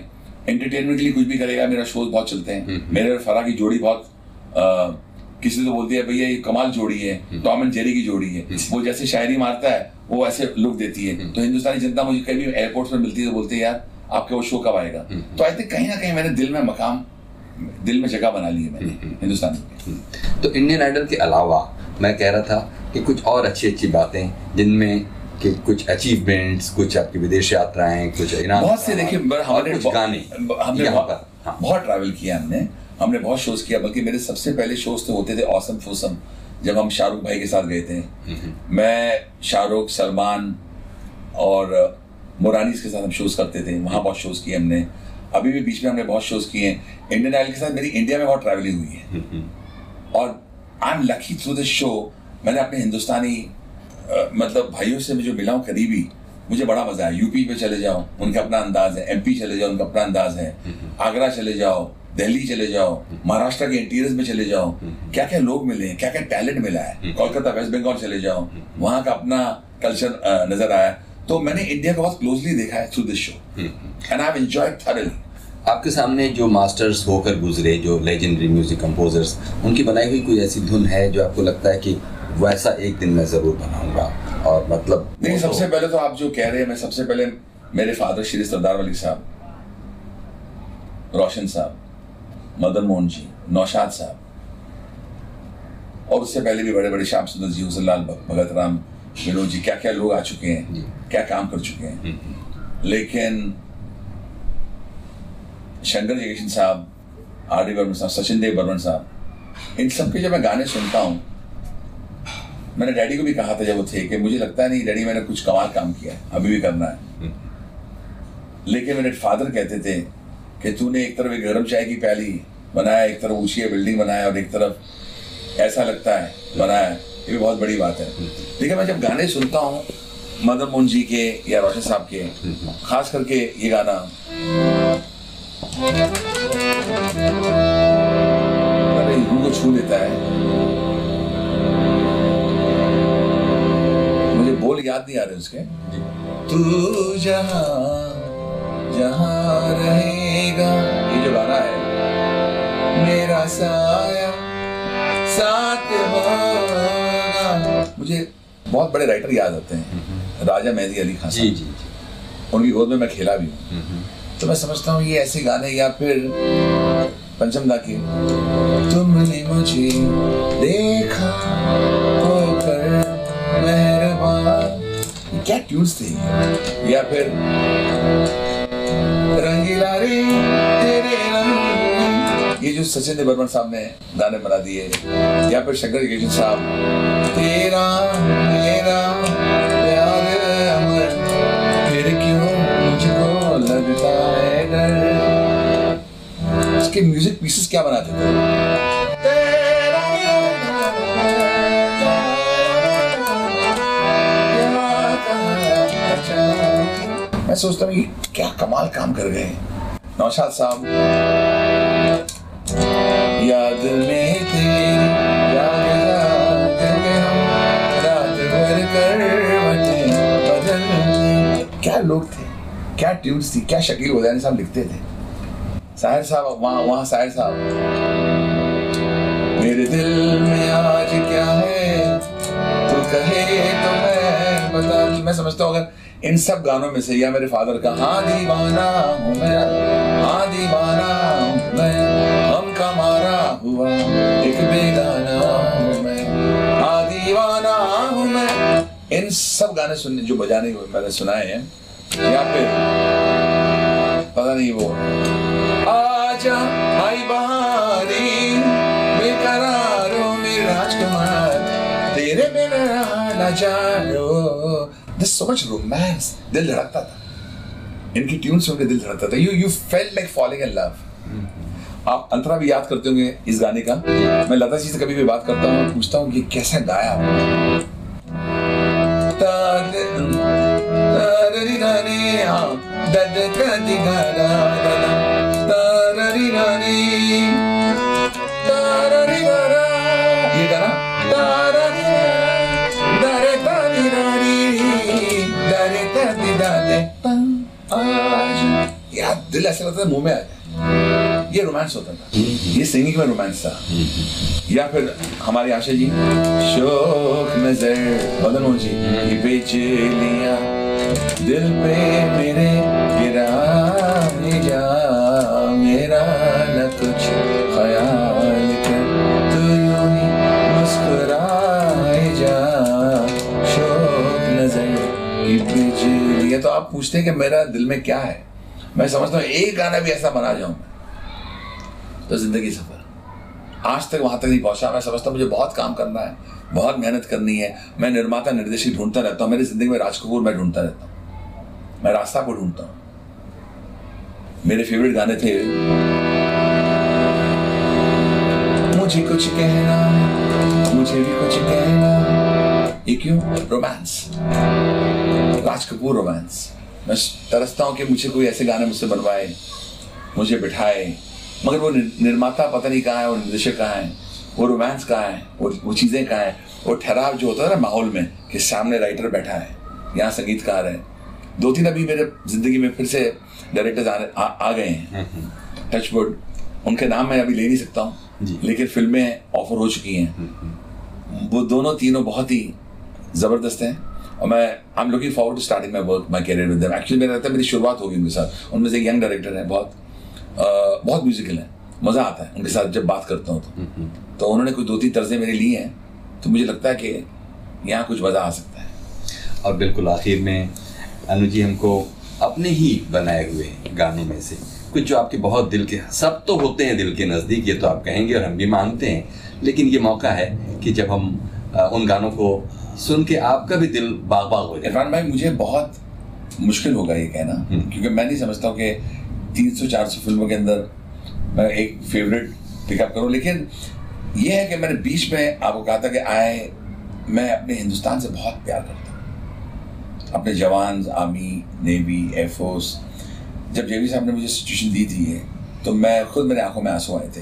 एंटरटेनमेंट के लिए कुछ भी करेगा मेरा शोज़ बहुत चलते हैं। मेरे और फरा की जोड़ी बहुत आ, किसी तो बोलती है भैया ये कमाल जोड़ी है। टॉम एंड जेरी की जोड़ी है। वो जैसे शायरी मारता है वो ऐसे लुक देती है। तो हिंदुस्तानी जनता मुझे कभी एयरपोर्ट पर मिलती है तो बोलते हैं यार आपका वो शो कब आएगा? तो आई थिंक कहीं ना कहीं मैंने दिल में मकाम दिल में जगह बना ली है मैंने हिंदुस्तान तो इंडियन आइडल के अलावा मैं कह रहा था कि कुछ और अच्छी अच्छी बातें जिनमें कि कुछ अचीवमेंट्स कुछ आपकी विदेश यात्राएँ कुछ इनाम बहुत से देखिए बहुत- गाने हमने बहुत हाँ। बहुत ट्रैवल किया हमने। हमने बहुत शोज़ किया बल्कि मेरे सबसे पहले शोज़ तो होते थे औसम फूसम जब हम शाहरुख भाई के साथ गए थे। मैं शाहरुख सलमान और मोरानीस के साथ हम शोज़ करते थे। वहाँ बहुत शोज़ किए हमने। अभी भी बीच में हमने बहुत शोज़ किए हैं। इंडियन आइडल के साथ मेरी इंडिया में बहुत ट्रैवलिंग हुई है। और I am lucky through this show मैंने अपने हिंदुस्तानी मतलब भाइयों से जो मिला हूँ करीबी। मुझे बड़ा मज़ा है यूपी पे चले जाओ उनका अपना अंदाज है। एमपी चले जाओ उनका अपना अंदाज है। आगरा चले जाओ। दिल्ली चले जाओ महाराष्ट्र के इंटीरियर में चले जाओ क्या क्या लोग मिले क्या क्या टैलेंट मिला है? कोलकाता वेस्ट बंगाल चले जाओ वहाँ का अपना कल्चर नज़र आया। तो मैंने इंडिया को बहुत क्लोजली देखा है through this show and I enjoyed thoroughly आपके सामने जो मास्टर्स होकर गुजरे जो लेजेंडरी म्यूज़िक कंपोजर्स उनकी बनाई हुई कोई ऐसी धुन है जो आपको लगता है कि वैसा एक दिन मैं ज़रूर बनाऊँगा? और मतलब वो तो- सबसे पहले तो आप जो कह रहे हैं मैं सबसे पहले मेरे फादर श्री सरदार वली साहब रोशन साहब मदन मोहन जी नौशाद साहब। और उससे पहले भी बड़े बड़े श्याम सुंदर जी हुसनलाल भगत राम विनोद जी क्या क्या लोग आ चुके हैं क्या काम कर चुके हैं। लेकिन शंकर जयकिशन साहब आर डी बर्मन साहब सचिन देव बर्मन साहब इन सब के जब मैं गाने सुनता हूँ मैंने डैडी को भी कहा था जब वो थे कि मुझे लगता नहीं डैडी मैंने कुछ कमाल काम किया है अभी भी करना है। लेकिन मेरे फादर कहते थे कि तूने एक तरफ़ एक गर्म चाय की प्याली बनाया, एक तरफ़ ऊँची बिल्डिंग बनाया और एक तरफ़ ऐसा लगता है, बनाया ये भी बहुत बड़ी बात है। लेकिन मैं जब गाने सुनता हूँ, मदन मोहन जी के या रोशन साहब के, खास करके ये गाना, अरे को छू लेता है। मुझे बोल याद नहीं आ रहे उसके। तू जहाँ जहाँ रहेगा। ये जो गाना है। मेरा साया साथ होगा। मुझे बहुत बड़े राइटर याद आते हैं। राजा मेहदी अली खान जी जी जी। उनकी गोद में मैं खेला भी हूँ। तो मैं समझता हूँ ये ऐसे गाने या फिर पंचम दा की। तुमने मुझे देखा होकर मेहरबान। ये क्या ट्यून्स थे या फिर रंगीला रे ये जो सचिन बर्मन साहब ने गाने बना दिए, या फिर शंकर किशन साहब। तेरा तेरा प्यार अमर, फिर क्यों मुझको लगता है डर? उसके म्यूज़िक पीसेस क्या बनाते थे? सोचता हूँ क्या कमाल काम कर गए नौशाद साहब, याद में क्या लोग थे, क्या ट्यून्स थी, क्या शकील उदयन साहब लिखते थे। साहिर साहब, वहाँ वहाँ साहिर साहब। मेरे दिल में आज क्या है, तू कहे तो बता दूँ। मैं समझता हूँ अगर इन सब गानों में से या मेरे फादर का हाँ दीवाना हूँ मैं हाँ दीवाना हूँ मैं, हम का मारा हुआ एक बेगाना हूँ मैं हाँ दीवाना हूँ मैं इन सब गाने सुनने, जो बजाने को मैंने सुनाए हैं, या पे पता नहीं वो, आजा आई बहारी, बेकरारों में राजकुमार, तेरे बिना न जानो दिस सो मच रोमांस दिल धड़कता था। इनकी ट्यून सुन के दिल धड़कता था। You you felt like falling in love आप अंतरा भी याद करते होंगे इस गाने का। मैं लता जी से कभी भी बात करता हूँ पूछता हूँ कि कैसा गाया हाँ, पं, दिल ऐसा लगता था मुँह में आ जाए ये रोमांस होता था ये सिंगिंग में रोमांस था या फिर हमारी आशा जी शोक नज़र जी ये दिल पे मेरे गिरा जा मेरा लिया तो आप पूछते हैं कि मेरा दिल में क्या है। मैं समझता हूँ, एक गाना भी ऐसा बना जाऊँ तो ज़िंदगी सफ़र। आज तक वहाँ तक नहीं पहुँचा। मैं समझता हूँ, मुझे बहुत काम करना है, बहुत मेहनत करनी है। मैं निर्माता निर्देशक ढूंढता रहता हूँ। मेरी ज़िंदगी में राज कपूर मैं ढूंढता रहता हूँ। मैं रास्ता को ढूंढता हूँ। मेरे फेवरेट गाने थे, मुझे कुछ कहना, मुझे भी कुछ कहना। है। ये क्यों रोमांस राज कपूर रोमांस मैं तरसता हूँ कि मुझे कोई ऐसे गाने मुझसे बनवाए मुझे बिठाए मगर वो निर्माता पता नहीं कहाँ है वो निर्देशक कहाँ है वो रोमांस कहाँ है वो वो चीज़ें कहाँ है। वो ठहराव जो होता है ना माहौल में कि सामने राइटर बैठा है यहाँ संगीतकार है। दो तीन अभी मेरे ज़िंदगी में फिर से डायरेक्टर्स आने आ, आ गए हैं। टचवुड उनके नाम मैं अभी ले नहीं सकता हूँ लेकिन फ़िल्में ऑफ़र हो चुकी हैं। वो दोनों तीनों बहुत ही ज़बरदस्त हैं। और मैं I am looking forward to starting my work my career with actually मेरा लगता है मेरी शुरुआत होगी उनके साथ। उनमें से एक यंग डायरेक्टर है बहुत अ, बहुत म्यूजिकल है। मज़ा आता है उनके साथ जब बात करता हूँ तो। तो उन्होंने कुछ दो तीन तर्जें मेरे लिए हैं तो मुझे लगता है कि यहाँ कुछ मज़ा आ सकता है। और बिल्कुल आखिर में अनु जी हमको अपने ही बनाए हुए गानों में से कुछ जो आपके बहुत दिल के सब तो होते हैं दिल के नज़दीक ये तो आप कहेंगे और हम भी मानते हैं। लेकिन ये मौका है कि जब हम उन गानों को सुन के आपका भी दिल बाग बाग हो जाए। इरफान भाई मुझे बहुत मुश्किल होगा ये कहना क्योंकि मैं नहीं समझता हूँ कि तीन सौ चार सौ फ़िल्मों के अंदर मैं एक फेवरेट पिकअप करूँ। लेकिन ये है कि मैंने बीच में आपको कहा था कि आए मैं अपने हिंदुस्तान से बहुत प्यार करता हूँ। अपने जवान आर्मी नेवी एयरफोर्स जब जेवी साहब ने मुझे सिचुएशन दी थी तो मैं खुद मेरे आँखों में आँसू आए थे।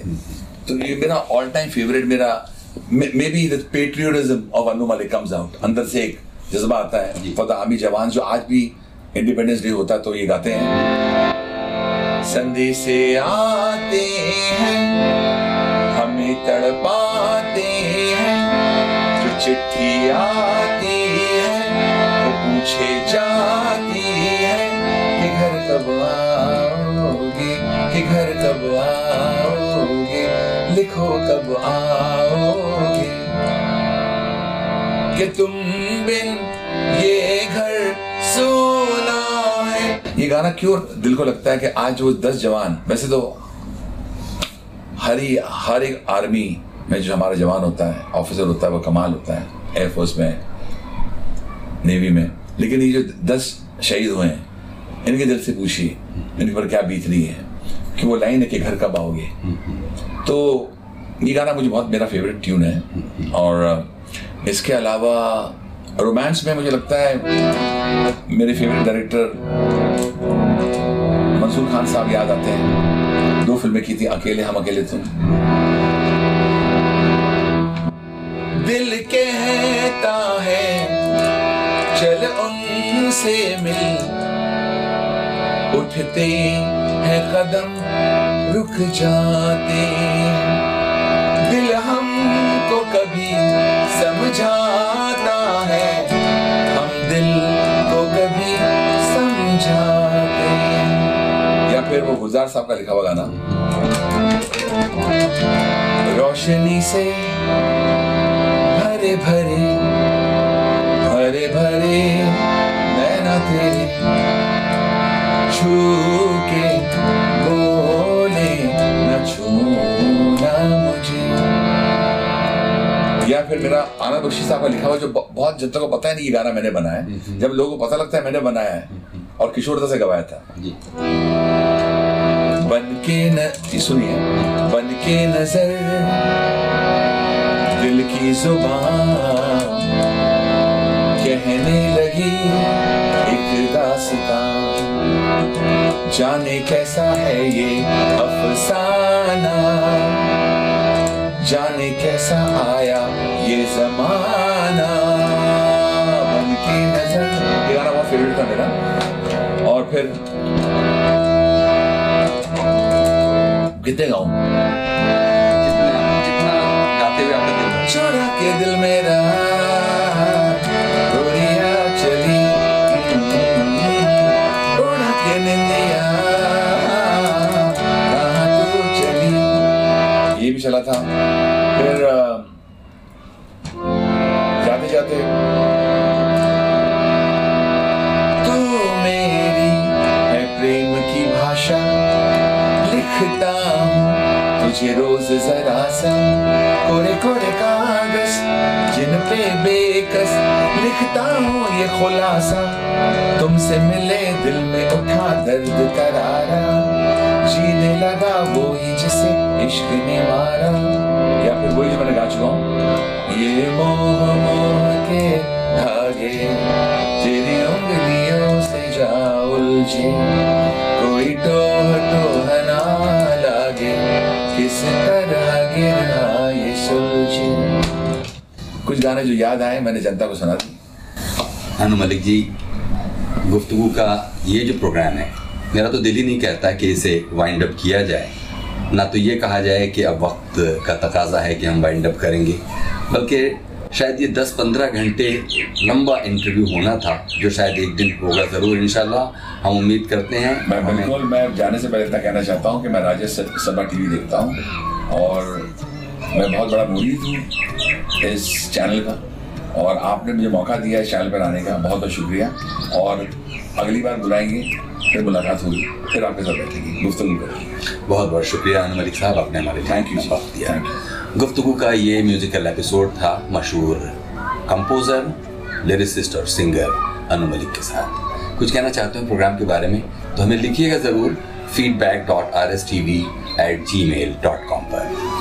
तो ये मेरा ऑल टाइम फेवरेट मेरा may be the patriotism of Anu Malik comes out अंदर से एक जज्बा आता है फॉर द आर्मी जवान जो आज भी इंडिपेंडेंस डे होता है तो ये गाते हैं संदेशे आते हैं हमें तड़पाते हैं जो चिट्ठी आती है वो पूछे जाती लिखो कब आओगे कि तुम बिन ये घर सोना है। ये गाना क्यों दिल को लगता है कि आज वो दस जवान वैसे तो हर ही हर एक आर्मी में जो हमारा जवान होता है ऑफिसर होता है वो कमाल होता है एयरफोर्स में नेवी में। लेकिन ये जो दस शहीद हुए हैं इनके दिल से पूछिए इनके पर क्या बीत रही है कि वो लाइन है कि घर कब आओगे? तो ये गाना मुझे बहुत, मेरा फेवरेट ट्यून है। और इसके अलावा रोमांस में मुझे लगता है मेरे फेवरेट डायरेक्टर मंसूर खान साहब याद आते हैं। दो फ़िल्में की थी, अकेले हम अकेले तुम। दिल कहता है, चल उनसे मिल। उठते हैं कदम, रुक जाते दिल हमको कभी समझाता है। हम दिल को कभी समझाते या फिर वो गुलजार साहब का लिखा हुआ गाना। रोशनी से भरे भरे भरे भरे नैना तेरे छू के फिर मेरा आनंद बख्शी साहब का लिखा हुआ जो बहुत जनता को पता है नहीं ये गाना मैंने बनाया है। जब लोगों को पता लगता है मैंने बनाया है। और किशोर दा से गवाया था। बन के न सुनिए। बन के नज़र दिल की ज़ुबान कहने लगी एक दास्तां जाने कैसा है ये अफसाना? जाने कैसा आया ये जमाना? बन नज़र। ये गाना बहुत फेवरेट था मेरा। और फिर कितने गाऊं? खुलासा, तुमसे मिले दिल में उठा दर्द करारा। जीने लगा वो ही जिसे इश्क ने मारा। या फिर वही जो मैंने गा चुका हूँ। ये मोह मोह के धागे, तेरी उंगलियों से जा उलझे। कोई टोह टोह ना लागे, किस तरह गिरा ये सुलझे। कुछ गाने जो याद आए, मैंने जनता को सुना दी। अनु मलिक जी गुफ्तु का ये जो प्रोग्राम है मेरा तो दिल ही नहीं कहता कि इसे वाइंड अप किया जाए। ना तो ये कहा जाए कि अब वक्त का तकाजा है कि हम वाइंड अप करेंगे बल्कि शायद ये 10-15 घंटे लंबा इंटरव्यू होना था जो शायद एक दिन होगा ज़रूर इंशाल्लाह। हम उम्मीद करते हैं मैं बिल्कुल मैं जाने से पहले इतना कहना चाहता हूँ कि मैं राजेश सभा टीवी देखता हूँ और मैं बहुत बड़ा मुरीद हूँ इस चैनल का। और आपने मुझे मौका दिया इस चैनल पर आने का। बहुत बहुत शुक्रिया। और अगली बार बुलाएँगे फिर मुलाकात होगी फिर आपके साथ बैठेंगे। गुफ्तगू करेंगे बहुत बहुत शुक्रिया अनु मलिक साहब आपने हमारे थैंक यू वक्त दिया। गुफ्तगू का ये म्यूजिकल एपिसोड था मशहूर कंपोजर लिरिसिस्ट और सिंगर अनु मलिक के साथ। कुछ कहना चाहते हो प्रोग्राम के बारे में तो हमें लिखिएगा ज़रूर feedback dot R S T V at Gmail dot com पर।